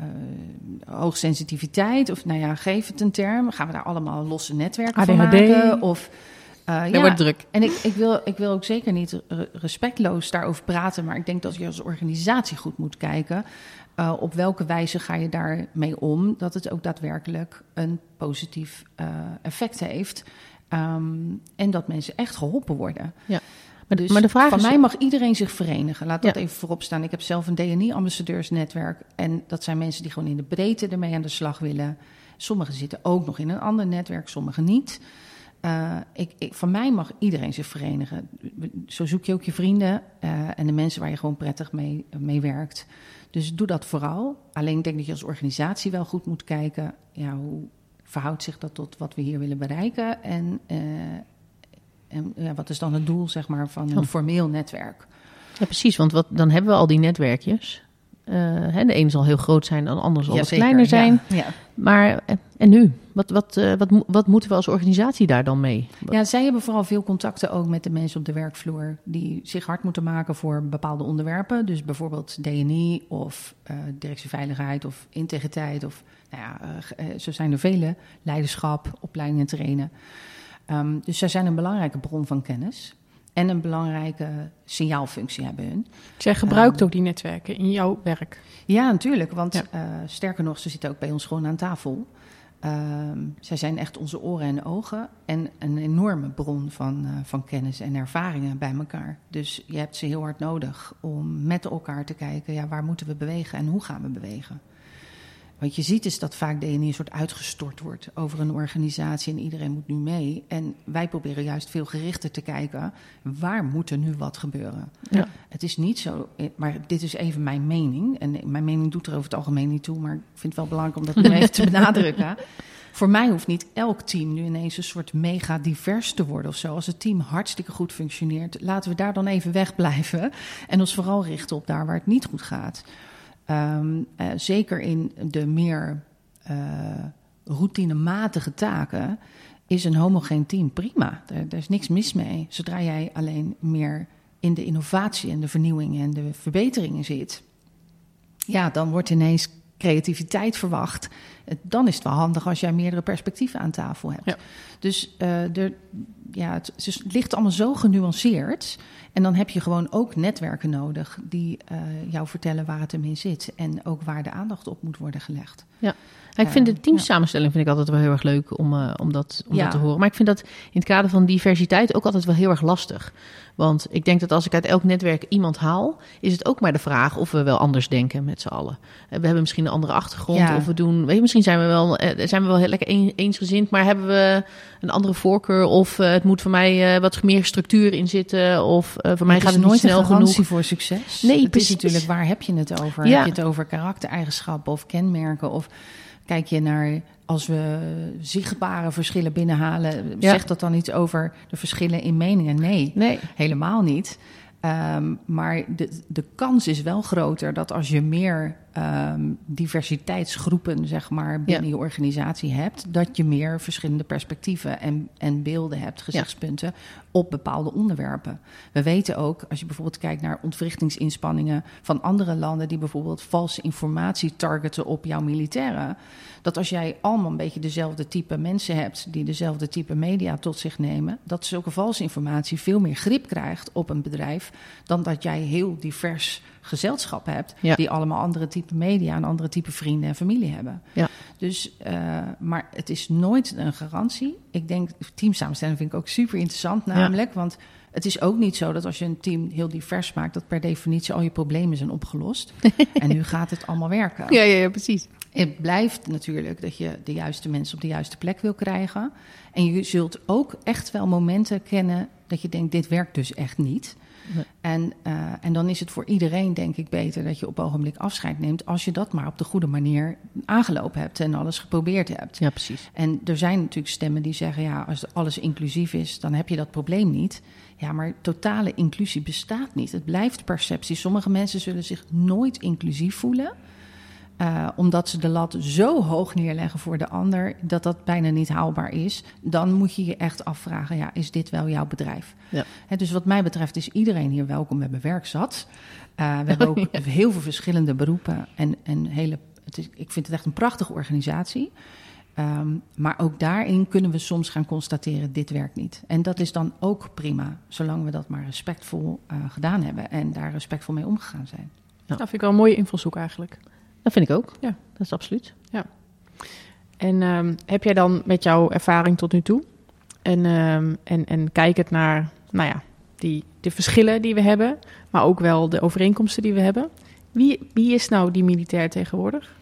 hoogsensitiviteit? Of nou ja, geef het een term. Gaan we daar allemaal losse netwerken ADHD. van maken? Of, uh, ja, wordt druk. En ik, ik, wil, ik wil ook zeker niet respectloos daarover praten, maar ik denk dat je als organisatie goed moet kijken. Uh, op welke wijze ga je daarmee om? Dat het ook daadwerkelijk een positief uh, effect heeft. Um, en dat mensen echt geholpen worden. Ja. Maar, dus maar de vraag van is... mij mag iedereen zich verenigen. Laat dat ja. even voorop staan. Ik heb zelf een DNI-ambassadeursnetwerk. En dat zijn mensen die gewoon in de breedte ermee aan de slag willen. Sommigen zitten ook nog in een ander netwerk, sommigen niet. Uh, ik, ik, van mij mag iedereen zich verenigen. Zo zoek je ook je vrienden uh, en de mensen waar je gewoon prettig mee, mee werkt. Dus doe dat vooral. Alleen ik denk dat je als organisatie wel goed moet kijken... Ja, hoe verhoudt zich dat tot wat we hier willen bereiken... en, uh, en ja, wat is dan het doel zeg maar, van een formeel netwerk. Ja, precies, want wat, dan hebben we al die netwerkjes... Uh, hè, de ene zal heel groot zijn, de ander zal ja, wat kleiner zijn. Ja, ja. Maar en nu? Wat, wat, uh, wat, wat moeten we als organisatie daar dan mee? Ja, zij hebben vooral veel contacten ook met de mensen op de werkvloer die zich hard moeten maken voor bepaalde onderwerpen. Dus bijvoorbeeld DNI of uh, directieveiligheid of integriteit. Of nou ja, uh, zo zijn er vele. Leiderschap, opleidingen en trainen. Um, dus zij zijn een belangrijke bron van kennis en een belangrijke signaalfunctie hebben hun. Zij gebruikt um, ook die netwerken in jouw werk? Ja, natuurlijk. Want ja. uh, sterker nog, ze zitten ook bij ons gewoon aan tafel. Um, zij zijn echt onze oren en ogen en een enorme bron van, uh, van kennis en ervaringen bij elkaar. Dus je hebt ze heel hard nodig om met elkaar te kijken, ja, waar moeten we bewegen en hoe gaan we bewegen. Wat je ziet is dat vaak DNI een soort uitgestort wordt over een organisatie en iedereen moet nu mee. En wij proberen juist veel gerichter te kijken, waar moet er nu wat gebeuren? Ja. Het is niet zo, maar dit is even mijn mening. En mijn mening doet er over het algemeen niet toe, maar ik vind het wel belangrijk om dat nu even te benadrukken. Voor mij hoeft niet elk team nu ineens een soort mega divers te worden of zo. Als het team hartstikke goed functioneert, laten we daar dan even wegblijven. En ons vooral richten op daar waar het niet goed gaat. Um, uh, zeker in de meer uh, routinematige taken is een homogeen team prima. Daar, daar, is niks mis mee. Zodra jij alleen meer in de innovatie en de vernieuwing en de verbeteringen zit, ja, dan wordt ineens creativiteit verwacht. Dan is het wel handig als jij meerdere perspectieven aan tafel hebt. Ja. Dus uh, er, ja, het, het, ligt allemaal zo genuanceerd. En dan heb je gewoon ook netwerken nodig die uh, jou vertellen waar het hem in zit. En ook waar de aandacht op moet worden gelegd. Ja. Ik vind de teamsamenstelling vind ik altijd wel heel erg leuk om, uh, om, dat, om ja. dat te horen. Maar ik vind dat in het kader van diversiteit ook altijd wel heel erg lastig. Want ik denk dat als ik uit elk netwerk iemand haal, is het ook maar de vraag of we wel anders denken met z'n allen. We hebben misschien een andere achtergrond. Ja. Of we doen, weet je, misschien zijn we wel, zijn we wel heel lekker een, eensgezind, maar hebben we een andere voorkeur? Of het moet voor mij wat meer structuur in zitten. Of voor mij gaat het nooit snel genoeg. voor succes. Nee, het precies. is natuurlijk waar heb je het over? Ja. Heb je het over karaktereigenschappen of kenmerken? Of kijk je naar als we zichtbare verschillen binnenhalen, ja. zegt dat dan iets over de verschillen in meningen? Nee, nee. helemaal niet. Ehm, maar de, de kans is wel groter dat als je meer ehm, diversiteitsgroepen zeg maar, binnen Ja. je organisatie hebt, dat je meer verschillende perspectieven en, en beelden hebt, gezichtspunten op bepaalde onderwerpen. We weten ook, als je bijvoorbeeld kijkt naar ontwrichtingsinspanningen van andere landen die bijvoorbeeld valse informatie targeten op jouw militairen, dat als jij allemaal een beetje dezelfde type mensen hebt die dezelfde type media tot zich nemen, dat zulke valse informatie veel meer grip krijgt op een bedrijf dan dat jij heel divers gezelschap hebt Ja. die allemaal andere type media en andere type vrienden en familie hebben. Ja. Dus, eh, maar het is nooit een garantie. Ik denk, teamsamenstelling vind ik ook super interessant namelijk, want het is ook niet zo dat als je een team heel divers maakt, dat per definitie al je problemen zijn opgelost. en nu gaat het allemaal werken. Ja, ja, ja, precies. Het blijft natuurlijk dat je de juiste mensen op de juiste plek wil krijgen. En je zult ook echt wel momenten kennen dat je denkt, dit werkt dus echt niet. Nee. En, eh, en dan is het voor iedereen, denk ik, beter dat je op ogenblik afscheid neemt... als je dat maar op de goede manier aangelopen hebt en alles geprobeerd hebt. Ja, precies. En er zijn natuurlijk stemmen die zeggen, ja, als alles inclusief is, dan heb je dat probleem niet. Ja, maar totale inclusie bestaat niet. Het blijft perceptie. Sommige mensen zullen zich nooit inclusief voelen. Eh, omdat ze de lat zo hoog neerleggen voor de ander dat dat bijna niet haalbaar is. Dan moet je je echt afvragen: ja, is dit wel jouw bedrijf? Ja. Hè, dus wat mij betreft is iedereen hier welkom. We hebben werk zat. Eh, we hebben ook heel veel verschillende beroepen. En, en hele, het is, ik vind het echt een prachtige organisatie. Ehm, maar ook daarin kunnen we soms gaan constateren: dit werkt niet. En dat is dan ook prima, zolang we dat maar respectvol eh, gedaan hebben en daar respectvol mee omgegaan zijn. Dat vind ik wel een mooie invalshoek eigenlijk. Dat vind ik ook. Ja. Dat is absoluut. En ehm, heb jij dan met jouw ervaring tot nu toe en, ehm, en, en kijkend naar nou ja, die, de verschillen die we hebben, maar ook wel de overeenkomsten die we hebben, wie, wie is nou die militair tegenwoordig?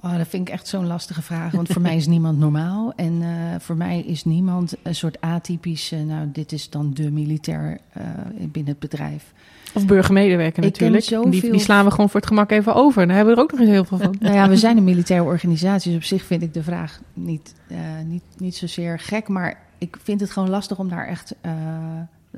Oh, dat vind ik echt zo'n lastige vraag. Want voor mij is niemand normaal. En eh, voor mij is niemand een soort atypisch. eh, nou, dit is dan de militair eh, binnen het bedrijf. Of burgermedewerker natuurlijk. zoveel- Die, die slaan we gewoon voor het gemak even over. Daar hebben we er ook nog eens heel veel van. Nou ja, we zijn een militaire organisatie. Dus op zich vind ik de vraag niet, niet, niet zozeer gek. Maar ik vind het gewoon lastig om daar echt.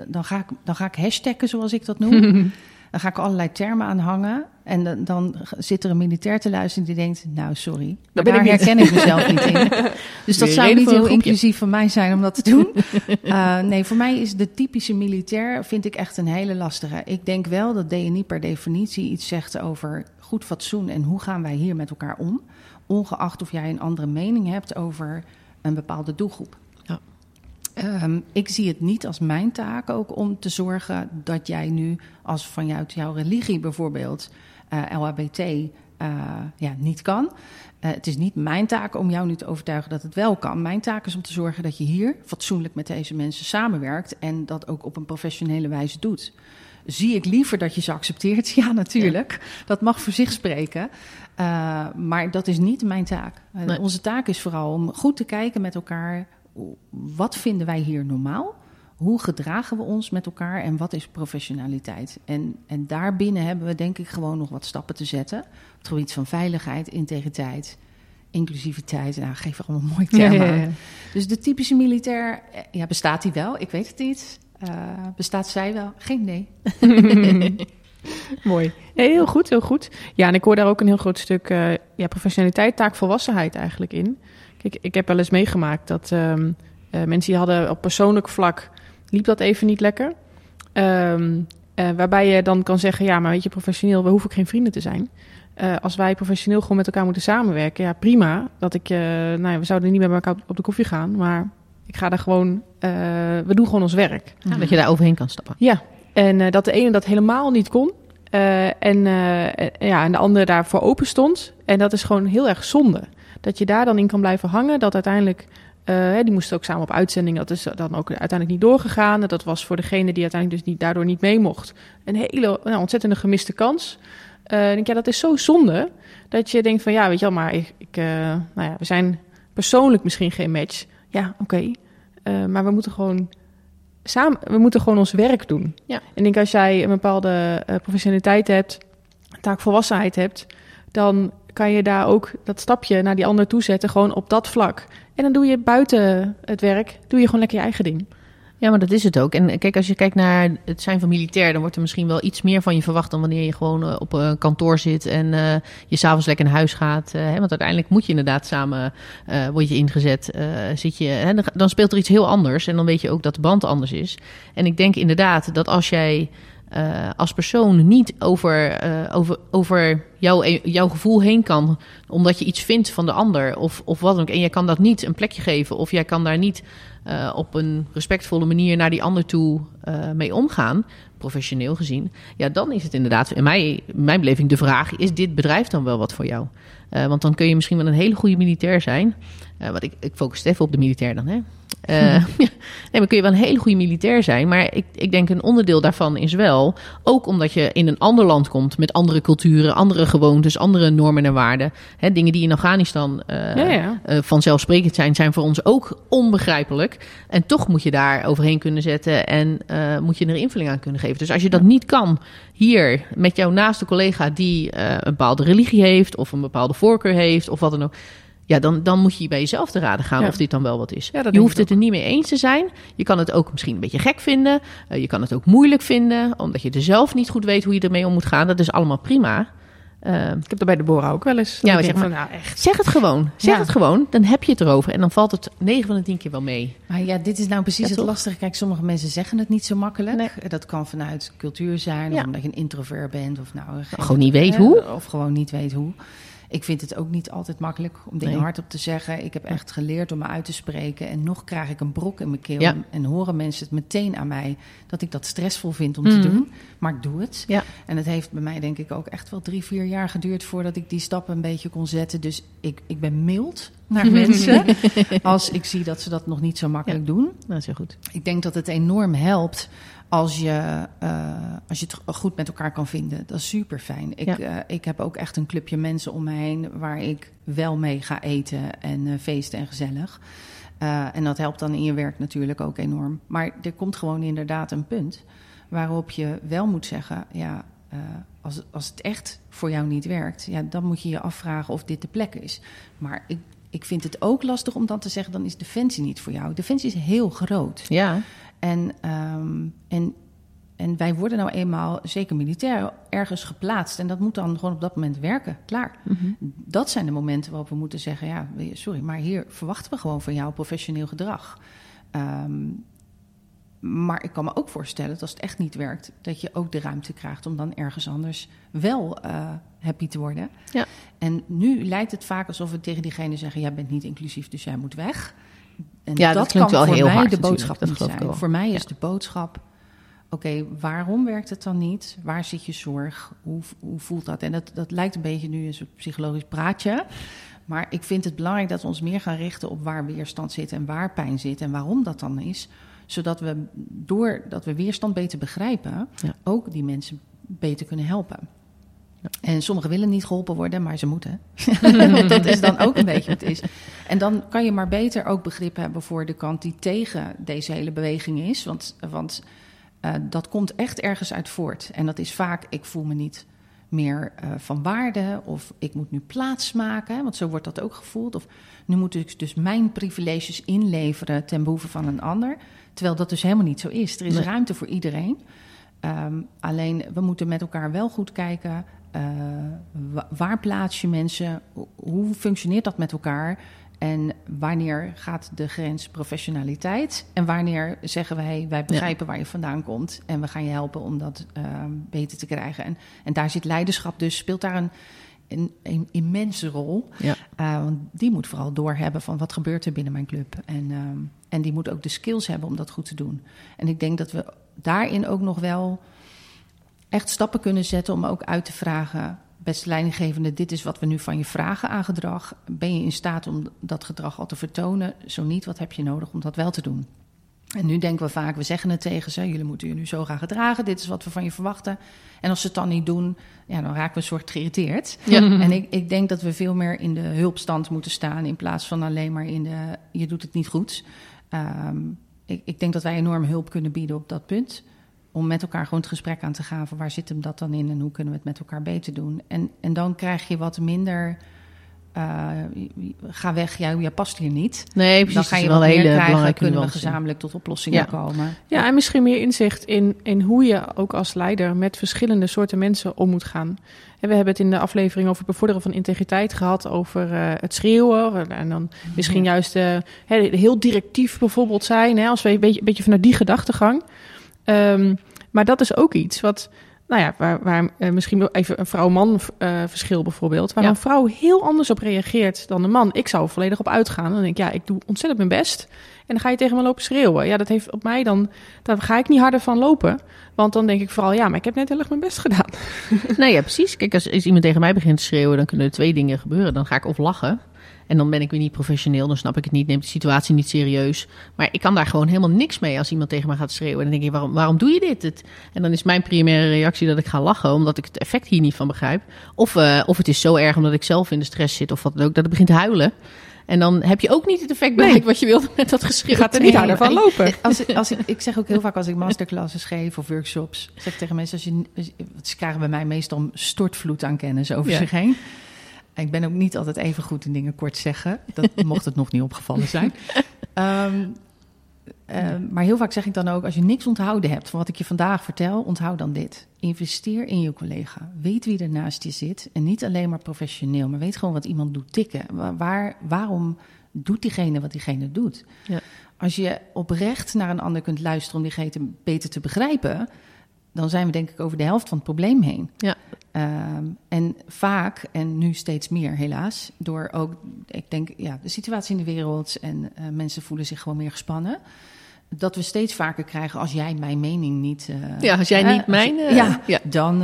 dan, ga ik, dan ga ik hashtaggen, zoals ik dat noem. Dan ga ik allerlei termen aan hangen. En dan, dan zit er een militair te luisteren die denkt... nou, sorry, ben daar ik herken ik mezelf niet in. Dus dat zou niet heel inclusief van mij zijn om dat te doen. Eh, nee, voor mij is de typische militair... vind ik echt een hele lastige. Ik denk wel dat DNI per definitie iets zegt over goed fatsoen... en hoe gaan wij hier met elkaar om. Ongeacht of jij een andere mening hebt over een bepaalde doelgroep. Ja. Ehm, ik zie het niet als mijn taak ook om te zorgen dat jij nu, als vanuit jouw religie bijvoorbeeld, LHBT eh, ja, niet kan. Eh, het is niet mijn taak om jou nu te overtuigen dat het wel kan. Mijn taak is om te zorgen dat je hier fatsoenlijk met deze mensen samenwerkt en dat ook op een professionele wijze doet. Zie ik liever dat je ze accepteert? Ja, natuurlijk. Dat mag voor zich spreken. Eh, maar dat is niet mijn taak. Eh, Nee. Onze taak is vooral om goed te kijken met elkaar. Wat vinden wij hier normaal? Hoe gedragen we ons met elkaar en wat is professionaliteit? En, en daarbinnen hebben we denk ik gewoon nog wat stappen te zetten. Op het gebied van veiligheid, integriteit, inclusiviteit. Nou, geef er allemaal mooi termen aan. Dus de typische militair, eh, ja, bestaat die wel? Ik weet het niet. Eh, bestaat zij wel? Geen idee. Mooi. Nee, heel goed, heel goed. Ja, en ik hoor daar ook een heel groot stuk eh, ja, professionaliteit, taakvolwassenheid eigenlijk in. Kijk, ik heb wel eens meegemaakt dat ehm, eh, mensen die hadden op persoonlijk vlak, liep dat even niet lekker. Ehm, eh, waarbij je dan kan zeggen, ja, maar weet je, professioneel, we hoeven geen vrienden te zijn. Eh, als wij professioneel gewoon met elkaar moeten samenwerken, ja, prima. Dat ik, eh, nou ja, we zouden niet met elkaar op de koffie gaan, maar ik ga daar gewoon, eh, we doen gewoon ons werk. Ja, dat je daar overheen kan stappen. Ja, en eh, dat de ene dat helemaal niet kon. eh, en, ja, en de andere daarvoor open stond. En dat is gewoon heel erg zonde. Dat je daar dan in kan blijven hangen. Dat uiteindelijk, eh, die moesten ook samen op uitzending. Dat is dan ook uiteindelijk niet doorgegaan. Dat was voor degene die uiteindelijk dus niet, daardoor niet mee mocht. Een hele nou, ontzettende gemiste kans. Ik denk, ja, dat is zo zonde. Dat je denkt van, ja, weet je wel, maar ik, ik, eh, nou ja, we zijn persoonlijk misschien geen match. Ja, oké. Maar we moeten gewoon samen, we moeten gewoon ons werk doen. Ja. En ik denk als jij een bepaalde professionaliteit hebt, taakvolwassenheid hebt, dan kan je daar ook dat stapje naar die ander toe zetten, gewoon op dat vlak. En dan doe je buiten het werk, doe je gewoon lekker je eigen ding. Ja, maar dat is het ook. En kijk, als je kijkt naar het zijn van militair, dan wordt er misschien wel iets meer van je verwacht dan wanneer je gewoon eh, op een kantoor zit en uh, je s'avonds lekker naar huis gaat. Hè, want uiteindelijk moet je inderdaad samen, uh, word je ingezet, zit je, hè, dan speelt er iets heel anders en dan weet je ook dat de band anders is. En ik denk inderdaad dat als jij uh, als persoon niet over, uh, over, over jouw, jouw gevoel heen kan, omdat je iets vindt van de ander of, of wat dan ook. En jij kan dat niet een plekje geven, of jij kan daar niet uh, op een respectvolle manier naar die ander toe mee omgaan, professioneel gezien. Ja, dan is het inderdaad, in mijn, mijn beleving, de vraag: is dit bedrijf dan wel wat voor jou? want dan kun je misschien wel een hele goede militair zijn. wat ik, ik focus even op de militair dan, hè? Uh, nee, maar kun je wel een hele goede militair zijn. Maar ik, ik denk een onderdeel daarvan is wel... ook omdat je in een ander land komt... met andere culturen, andere gewoontes, andere normen en waarden. Hè, dingen die in Afghanistan uh, ja, ja. Uh, vanzelfsprekend zijn... zijn voor ons ook onbegrijpelijk. En toch moet je daar overheen kunnen zetten... en moet je er invulling aan kunnen geven. Dus als je dat niet kan hier met jouw naaste collega... die een bepaalde religie heeft... of een bepaalde voorkeur heeft of wat dan ook ja, dan, dan moet je bij jezelf te raden gaan Ja. of dit dan wel wat is. Ja, je hoeft het er niet mee eens te zijn. Je kan het ook misschien een beetje gek vinden. Eh, je kan het ook moeilijk vinden, omdat je er zelf niet goed weet hoe je ermee om moet gaan. Dat is allemaal prima. Eh, Ik heb dat bij de Bora ook wel eens. Ja, maar zeg maar- van, nou echt. zeg het gewoon. Zeg Ja. het gewoon. Dan heb je het erover. En dan valt het 9 van de 10 keer wel mee. Maar ja, dit is nou precies Ja, het toch? lastige. Kijk, sommige mensen zeggen het niet zo makkelijk. Nee. Dat kan vanuit cultuur zijn, Ja. of omdat je een introvert bent, of nou geen- Gewoon niet weet eh, hoe. Of gewoon niet weet hoe. Ik vind het ook niet altijd makkelijk om dingen Nee. hardop te zeggen. Ik heb echt geleerd om me uit te spreken. En nog krijg ik een brok in mijn keel. Ja. En horen mensen het meteen aan mij dat ik dat stressvol vind om te Mhm. doen. Maar ik doe het. Ja. En het heeft bij mij denk ik ook echt wel drie, vier jaar geduurd voordat ik die stappen een beetje kon zetten. Dus ik, ik ben mild naar mensen als ik zie dat ze dat nog niet zo makkelijk doen. Dat is heel goed. Ik denk dat het enorm helpt als je, eh, als je het goed met elkaar kan vinden. Dat is super fijn. Ik, Ja. eh, ik heb ook echt een clubje mensen om me heen waar ik wel mee ga eten en eh, feesten en gezellig. En dat helpt dan in je werk natuurlijk ook enorm. Maar er komt gewoon inderdaad een punt waarop je wel moet zeggen: ja, als, als het echt voor jou niet werkt, ja, dan moet je je afvragen of dit de plek is. Maar ik, ik vind het ook lastig om dan te zeggen: dan is Defensie niet voor jou. Defensie is heel groot. Ja, En, ehm, en, en wij worden nou eenmaal, zeker militair, ergens geplaatst. En dat moet dan gewoon op dat moment werken. Klaar. Dat zijn de momenten waarop we moeten zeggen: ja, sorry, maar hier verwachten we gewoon van jou professioneel gedrag. Ehm, maar ik kan me ook voorstellen dat als het echt niet werkt, dat je ook de ruimte krijgt om dan ergens anders wel eh, happy te worden. Ja. En nu lijkt het vaak alsof we tegen diegene zeggen: jij bent niet inclusief, dus jij moet weg. En Ja, dat klinkt kan wel voor heel mij hard de boodschap dat ik zijn. wel. Voor mij is Ja. de boodschap: oké, waarom werkt het dan niet? Waar zit je zorg? Hoe, hoe voelt dat? En dat, dat lijkt een beetje nu een soort psychologisch praatje. Maar ik vind het belangrijk dat we ons meer gaan richten op waar weerstand zit en waar pijn zit en waarom dat dan is. Zodat we, doordat we weerstand beter begrijpen, Ja. ook die mensen beter kunnen helpen. En sommigen willen niet geholpen worden, maar ze moeten. Want dat is dan ook een beetje wat het is. En dan kan je maar beter ook begrip hebben voor de kant die tegen deze hele beweging is. Want, want eh, dat komt echt ergens uit voort. En dat is vaak, ik voel me niet meer eh, van waarde. Of ik moet nu plaats maken, hè, want zo wordt dat ook gevoeld. Of nu moet ik dus mijn privileges inleveren ten behoeve van een ander. Terwijl dat dus helemaal niet zo is. Er is Nee. ruimte voor iedereen. Ehm, alleen we moeten met elkaar wel goed kijken. eh, wa- waar plaats je mensen? Ho- Hoe functioneert dat met elkaar? En wanneer gaat de grens professionaliteit? En wanneer zeggen wij, wij begrijpen waar je vandaan komt en we gaan je helpen om dat ehm, beter te krijgen? En, en daar zit leiderschap dus, speelt daar een, een, een immense rol. Ja. Eh, want die moet vooral doorhebben van wat gebeurt er binnen mijn club. En, ehm, en die moet ook de skills hebben om dat goed te doen. En ik denk dat we daarin ook nog wel echt stappen kunnen zetten om ook uit te vragen. Beste leidinggevende, dit is wat we nu van je vragen aan gedrag. Ben je in staat om dat gedrag al te vertonen? Zo niet, wat heb je nodig om dat wel te doen? En nu denken we vaak, we zeggen het tegen ze: jullie moeten je nu zo gaan gedragen. Dit is wat we van je verwachten. En als ze het dan niet doen, ja, dan raken we een soort geïrriteerd. Ja. En ik, ik denk dat we veel meer in de hulpstand moeten staan in plaats van alleen maar in de je doet het niet goed. Ehm, ik, ik denk dat wij enorm hulp kunnen bieden op dat punt. Om met elkaar gewoon het gesprek aan te gaan van waar zit hem dat dan in en hoe kunnen we het met elkaar beter doen. En, en dan krijg je wat minder eh, ga weg, jij, jij past hier niet. Nee, precies. dan ga je wel wat een meer hele krijgen, belangrijke kunnen we gezamenlijk tot oplossingen Ja. komen. Ja, en misschien meer inzicht in, in hoe je ook als leider met verschillende soorten mensen om moet gaan. En we hebben het in de aflevering over het bevorderen van integriteit gehad, over eh, het schreeuwen. En dan misschien juist eh, hè, heel directief bijvoorbeeld zijn, hè, als we een beetje, een beetje vanuit die gedachtegang. Ehm, maar dat is ook iets wat, nou ja, waar, waar eh, misschien wel even een vrouw-man eh, verschil bijvoorbeeld, waar Ja. een vrouw heel anders op reageert dan een man. Ik zou er volledig op uitgaan. Dan denk ik, ja, ik doe ontzettend mijn best. En dan ga je tegen me lopen schreeuwen. Ja, dat heeft op mij dan, daar ga ik niet harder van lopen. Want dan denk ik vooral, ja, maar ik heb net heel erg mijn best gedaan. Nee, ja, precies. Kijk, als, als iemand tegen mij begint te schreeuwen, dan kunnen er twee dingen gebeuren. Dan ga ik of lachen. En dan ben ik weer niet professioneel, dan snap ik het niet, neem de situatie niet serieus. Maar ik kan daar gewoon helemaal niks mee als iemand tegen mij gaat schreeuwen. En dan denk ik, waarom, waarom doe je dit? Het, en dan is mijn primaire reactie dat ik ga lachen, omdat ik het effect hier niet van begrijp. Of, eh, of het is zo erg omdat ik zelf in de stress zit of wat dan ook, dat het begint te huilen. En dan heb je ook niet het effect bereikt wat je wilde met dat geschreeuw. Je gaat er niet harder van lopen. Als, ik- als ik, ik zeg ook heel vaak als ik masterclasses geef of workshops, zeg ik tegen mensen, als je, ze krijgen bij mij meestal een stortvloed aan kennis over Ja. zich heen. Ik ben ook niet altijd even goed in dingen kort zeggen. Dat mocht het nog niet opgevallen zijn. Ehm, ehm, maar heel vaak zeg ik dan ook, als je niks onthouden hebt van wat ik je vandaag vertel, onthoud dan dit. Investeer in je collega. Weet wie er naast je zit. En niet alleen maar professioneel, maar weet gewoon wat iemand doet tikken. Wa- Waar, waarom doet diegene wat diegene doet? Ja. Als je oprecht naar een ander kunt luisteren om diegene te- beter te begrijpen, dan zijn we denk ik over de helft van het probleem heen. Ja. Ehm, en vaak, en nu steeds meer helaas, door ook, ik denk, ja, de situatie in de wereld en eh, mensen voelen zich gewoon meer gespannen. Dat we steeds vaker krijgen als jij mijn mening niet. eh, Ja, als jij niet mijn, eh, ja, ja. dan.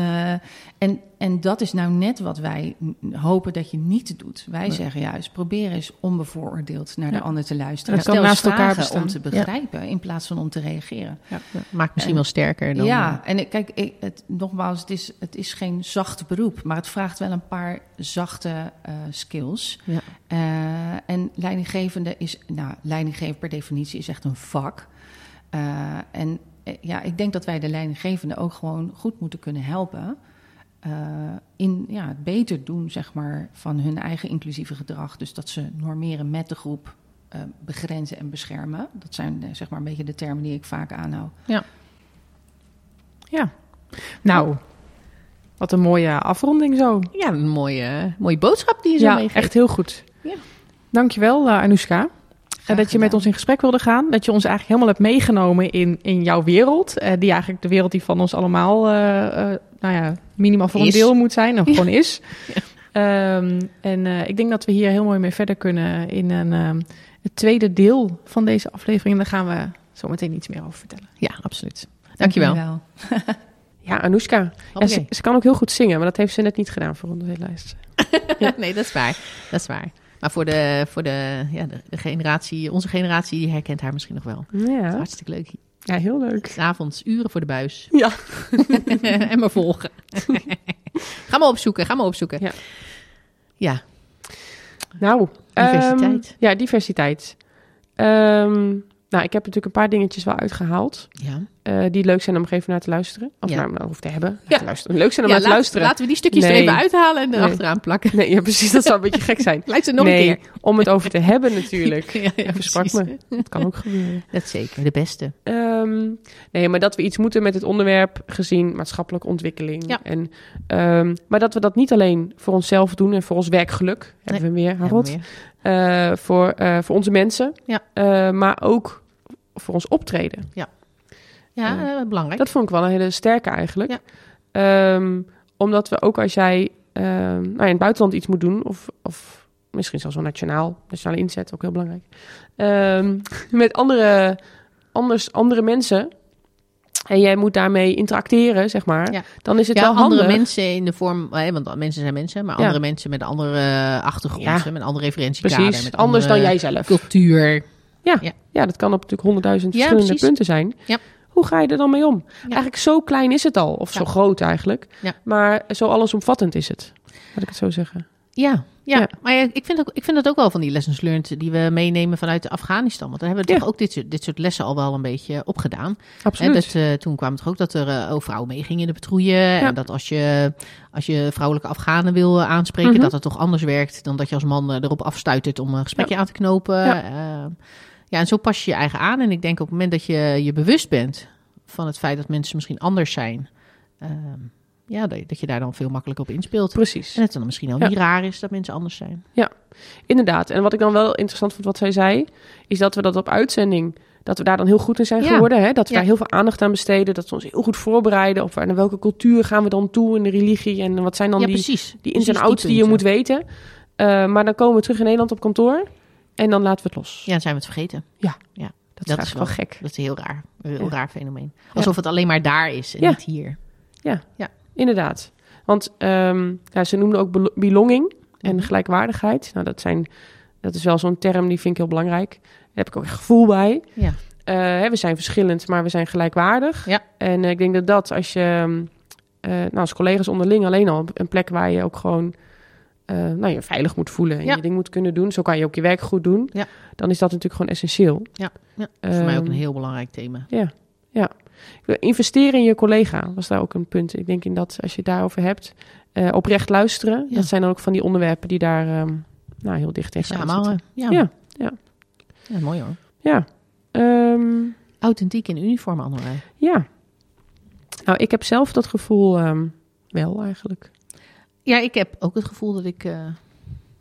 en, en dat is nou net wat wij hopen dat je niet doet. Wij zeggen juist: probeer eens onbevooroordeeld naar Ja. de ander te luisteren. Dat Stel kan naast elkaar bestaan. om te begrijpen in plaats van om te reageren. Ja, maakt misschien En- wel sterker dan... Ja, en ik- kijk, ik, het, nogmaals, het is, het is geen zachte beroep, maar het vraagt wel een paar zachte eh, skills. Ja. Eh, en leidinggevende is, nou, leidinggeven per definitie is echt een vak. Eh, en eh, ja, ik denk dat wij de leidinggevende ook gewoon goed moeten kunnen helpen. Eh, in ja, het beter doen zeg maar, van hun eigen inclusieve gedrag. Dus dat ze normeren met de groep, eh, begrenzen en beschermen. Dat zijn eh, zeg maar een beetje de termen die ik vaak aanhoud. Ja. Nou, wat een mooie afronding zo. Ja, een mooie, mooie boodschap die je zo Ja, meegeeft. echt heel goed. Ja. Dankjewel, uh, Anoushka. En dat je met ons in gesprek wilde gaan. Dat je ons eigenlijk helemaal hebt meegenomen in, in jouw wereld. Eh, die eigenlijk de wereld die van ons allemaal, eh, eh, nou ja, minimaal voor Is. een deel moet zijn. Of Ja. gewoon is. Ehm, en eh, ik denk dat we hier heel mooi mee verder kunnen in een, ehm, het tweede deel van deze aflevering. En daar gaan we zo meteen iets meer over vertellen. Ja, absoluut. Dankjewel. Dankjewel. Ja, Anoushka. Ja, ze, ze kan ook heel goed zingen, maar dat heeft ze net niet gedaan voor ons helaas. nee, dat is waar. Dat is waar. Maar voor, de, voor de, ja, de, de generatie, onze generatie, die herkent haar misschien nog wel. Ja, Hartstikke leuk. Ja heel leuk. S'avonds uren voor de buis. Ja. en maar volgen. ga maar opzoeken, ga maar opzoeken. Ja. Ja, Nou, Diversiteit. ehm, ja, diversiteit. Ehm, nou, ik heb natuurlijk een paar dingetjes wel uitgehaald. ja. Eh, die leuk zijn om even naar te luisteren. Of Ja. naar, nou, of te hebben. Ja. te luisteren. Leuk zijn om Ja, naar te luisteren. Laten we die stukjes er Nee. even uithalen en Nee. erachteraan plakken. Nee, ja, precies. Dat zou een beetje gek zijn. Lijkt ze nog nee, een keer. om het over te hebben natuurlijk. Ja, ja, Even sprak me. Dat kan ook gebeuren. Dat zeker, de beste. Ehm, nee, maar dat we iets moeten met het onderwerp gezien maatschappelijke ontwikkeling. Ja. En, ehm, maar dat we dat niet alleen voor onszelf doen en voor ons werkgeluk. Hebben we meer, Harold. We. Eh, voor, eh, voor onze mensen. Ja. Maar ook voor ons optreden. Ja, eh, belangrijk. Dat vond ik wel een hele sterke eigenlijk. Ja. Ehm, omdat we ook als jij ehm, nou, in het buitenland iets moet doen, of, of misschien zelfs wel nationaal, nationale inzet, ook heel belangrijk. Ehm, met andere, anders, andere mensen. En jij moet daarmee interacteren, zeg maar. Ja. Dan is het ja, wel handig. andere mensen in de vorm, eh, want mensen zijn mensen, maar Ja. andere mensen met andere eh, achtergrond, Ja. met andere referentiekader, Precies, met anders dan andere jijzelf. cultuur. Ja, dat kan op natuurlijk honderdduizend Ja, verschillende precies. punten zijn. Ja. Hoe ga je er dan mee om? Eigenlijk zo klein is het al, of zo groot eigenlijk. Maar zo allesomvattend is het, laat ik het zo zeggen. Ja, ja. Ja. maar ja, ik, vind ook, ik vind dat ook wel van die lessons learned die we meenemen vanuit Afghanistan. Want daar hebben we Ja. toch ook dit, soort- dit soort lessen al wel een beetje opgedaan. Hè, Absoluut. dat, eh, toen kwam het toch ook dat er oh, vrouwen meegingen in de patrouille. En dat als je, als je vrouwelijke Afghanen wil eh, aanspreken, Mhm. dat het toch anders werkt dan dat je als man erop afstuitert om een gesprekje aan te knopen. Ja. Ja. ja, en zo pas je je eigen aan. En ik denk op het moment dat je je bewust bent van het feit dat mensen misschien anders zijn, ehm, ja, dat, je daar dan veel makkelijker op inspeelt. Precies. En het dan misschien al Ja. niet raar is dat mensen anders zijn. Inderdaad. En wat ik dan wel interessant vond wat zij zei, is dat we dat op uitzending, dat we daar dan heel goed in zijn Ja. geworden. Hè? Dat we Ja. daar heel veel aandacht aan besteden. Dat we ons heel goed voorbereiden op waar, naar welke cultuur gaan we dan toe in de religie. En wat zijn dan ja, die, precies. die ins en Precies outs die je moet weten. Eh, maar dan komen we terug in Nederland op kantoor en dan laten we het los. Ja, dan zijn we het vergeten. dat, dat is wel wel- gek. Dat is heel raar. Een heel Ja. raar fenomeen. Alsof het alleen maar daar is en Ja. niet hier. Inderdaad. Want ehm, ja, ze noemden ook belo- belonging en Mhm. gelijkwaardigheid. Nou, dat, zijn, dat is wel zo'n term die vind ik heel belangrijk. Daar heb ik ook echt gevoel bij. Ja. Eh, hè, we zijn verschillend, maar we zijn gelijkwaardig. Ja. En eh, ik denk dat dat als je ehm, eh, nou, als collega's onderling alleen al een plek waar je ook gewoon eh, nou, je veilig moet voelen en Ja. je ding moet kunnen doen. Zo kan je ook je werk goed doen. Ja. Dan is dat natuurlijk gewoon essentieel. Ja, dat is voor mij ook Ehm, een heel belangrijk thema. Investeren in je collega was daar ook een punt. Ik denk in dat als je het daarover hebt, eh, oprecht luisteren. Ja. Dat zijn dan ook van die onderwerpen die daar ehm, nou, heel dicht tegen Samenhangen. Ja. Ja, ja. ja. mooi hoor. Ja. Ehm, Authentiek in uniform, Anne. ja. Nou, ik heb zelf dat gevoel ehm, wel eigenlijk. Ja, ik heb ook het gevoel dat ik, eh,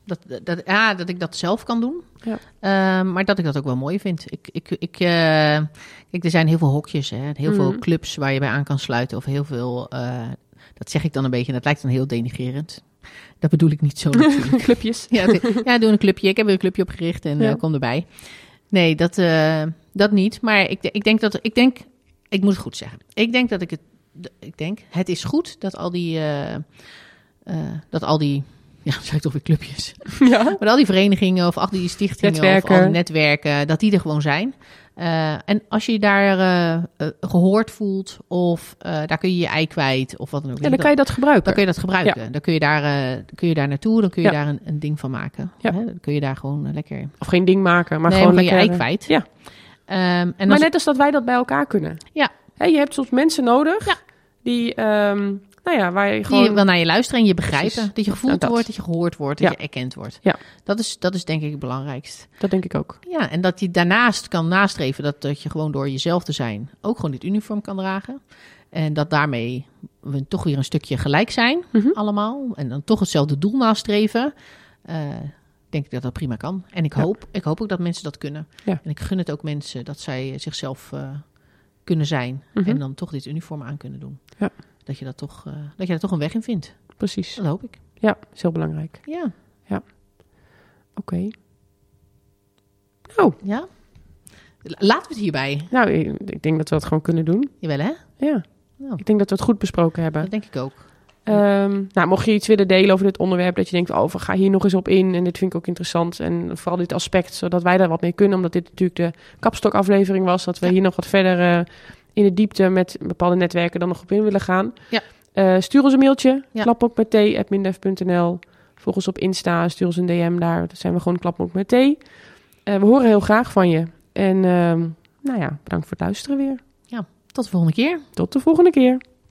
dat, dat, ja, dat ik dat zelf kan doen. Ja. Ehm, maar dat ik dat ook wel mooi vind. Ik, ik, ik, eh, kijk, er zijn heel veel hokjes, hè, heel veel Mhm. clubs waar je bij aan kan sluiten. Of heel veel, eh, dat zeg ik dan een beetje, en dat lijkt dan heel denigrerend. Dat bedoel ik niet zo. Clubjes. Ja, ja, doe een clubje. Ik heb een clubje opgericht en Ja. kom erbij. Nee, dat, dat niet. Maar ik, ik denk dat ik denk, ik moet het goed zeggen. Ik denk dat ik het, ik denk, het is goed dat al die, eh, dat al die, ja, zeg ik toch weer clubjes. Ja. Maar al die verenigingen of al die stichtingen Netwerken. of al die netwerken, dat die er gewoon zijn. Eh, en als je je daar eh, eh, gehoord voelt of daar kun je je ei kwijt of wat dan ook. ja, dan kan je dat gebruiken. Dan kun je dat gebruiken. Dan kun je daar, kun je daar naartoe, dan kun je Ja. daar een, een ding van maken. Ja. Hè? Dan kun je daar gewoon lekker... Of geen ding maken, maar nee, gewoon maar je lekker... ei kwijt. Ja. Ehm, en maar als, net als dat wij dat bij elkaar kunnen. Ja. Je hebt soms mensen nodig die, ehm, nou ja, waar je die gewoon... wel naar je luisteren en je begrijpen. Precies. Dat je gevoeld Nou, wordt, dat je gehoord wordt, dat Ja. je erkend wordt. Ja. Dat, is, dat is denk ik het belangrijkst. Dat denk ik ook. Ja, en dat je daarnaast kan nastreven dat, dat je gewoon door jezelf te zijn ook gewoon dit uniform kan dragen. En dat daarmee we toch weer een stukje gelijk zijn, Mhm. allemaal. En dan toch hetzelfde doel nastreven. Eh, denk ik dat dat prima kan. En ik, Ja. hoop, ik hoop ook dat mensen dat kunnen. Ja. En ik gun het ook mensen dat zij zichzelf eh, kunnen zijn. Mhm. En dan toch dit uniform aan kunnen doen. Ja. Dat, je dat, toch, eh, dat je daar toch een weg in vindt. Precies. Dat hoop ik. Ja, is heel belangrijk. Ja. Oké. Nou, ja? Laten we het hierbij. nou, ik, denk dat we dat gewoon kunnen doen. Jawel hè? Ja. Nou. Ik denk dat we het goed besproken hebben. Dat denk ik ook. Ehm, nou, mocht je iets willen delen over dit onderwerp, dat je denkt, oh, ga hier nog eens op in en dit vind ik ook interessant. En vooral dit aspect, zodat wij daar wat mee kunnen, omdat dit natuurlijk de kapstokaflevering was, dat we Ja. hier nog wat verder eh, in de diepte met bepaalde netwerken dan nog op in willen gaan. Ja. Eh, stuur ons een mailtje, Ja. klapmok met thee@mindef.nl. Volg ons op Insta, stuur ons een DM daar, daar zijn we gewoon klapmok met thee. Eh, we horen heel graag van je. En ehm, nou ja, bedankt voor het luisteren weer. Tot de volgende keer. Tot de volgende keer.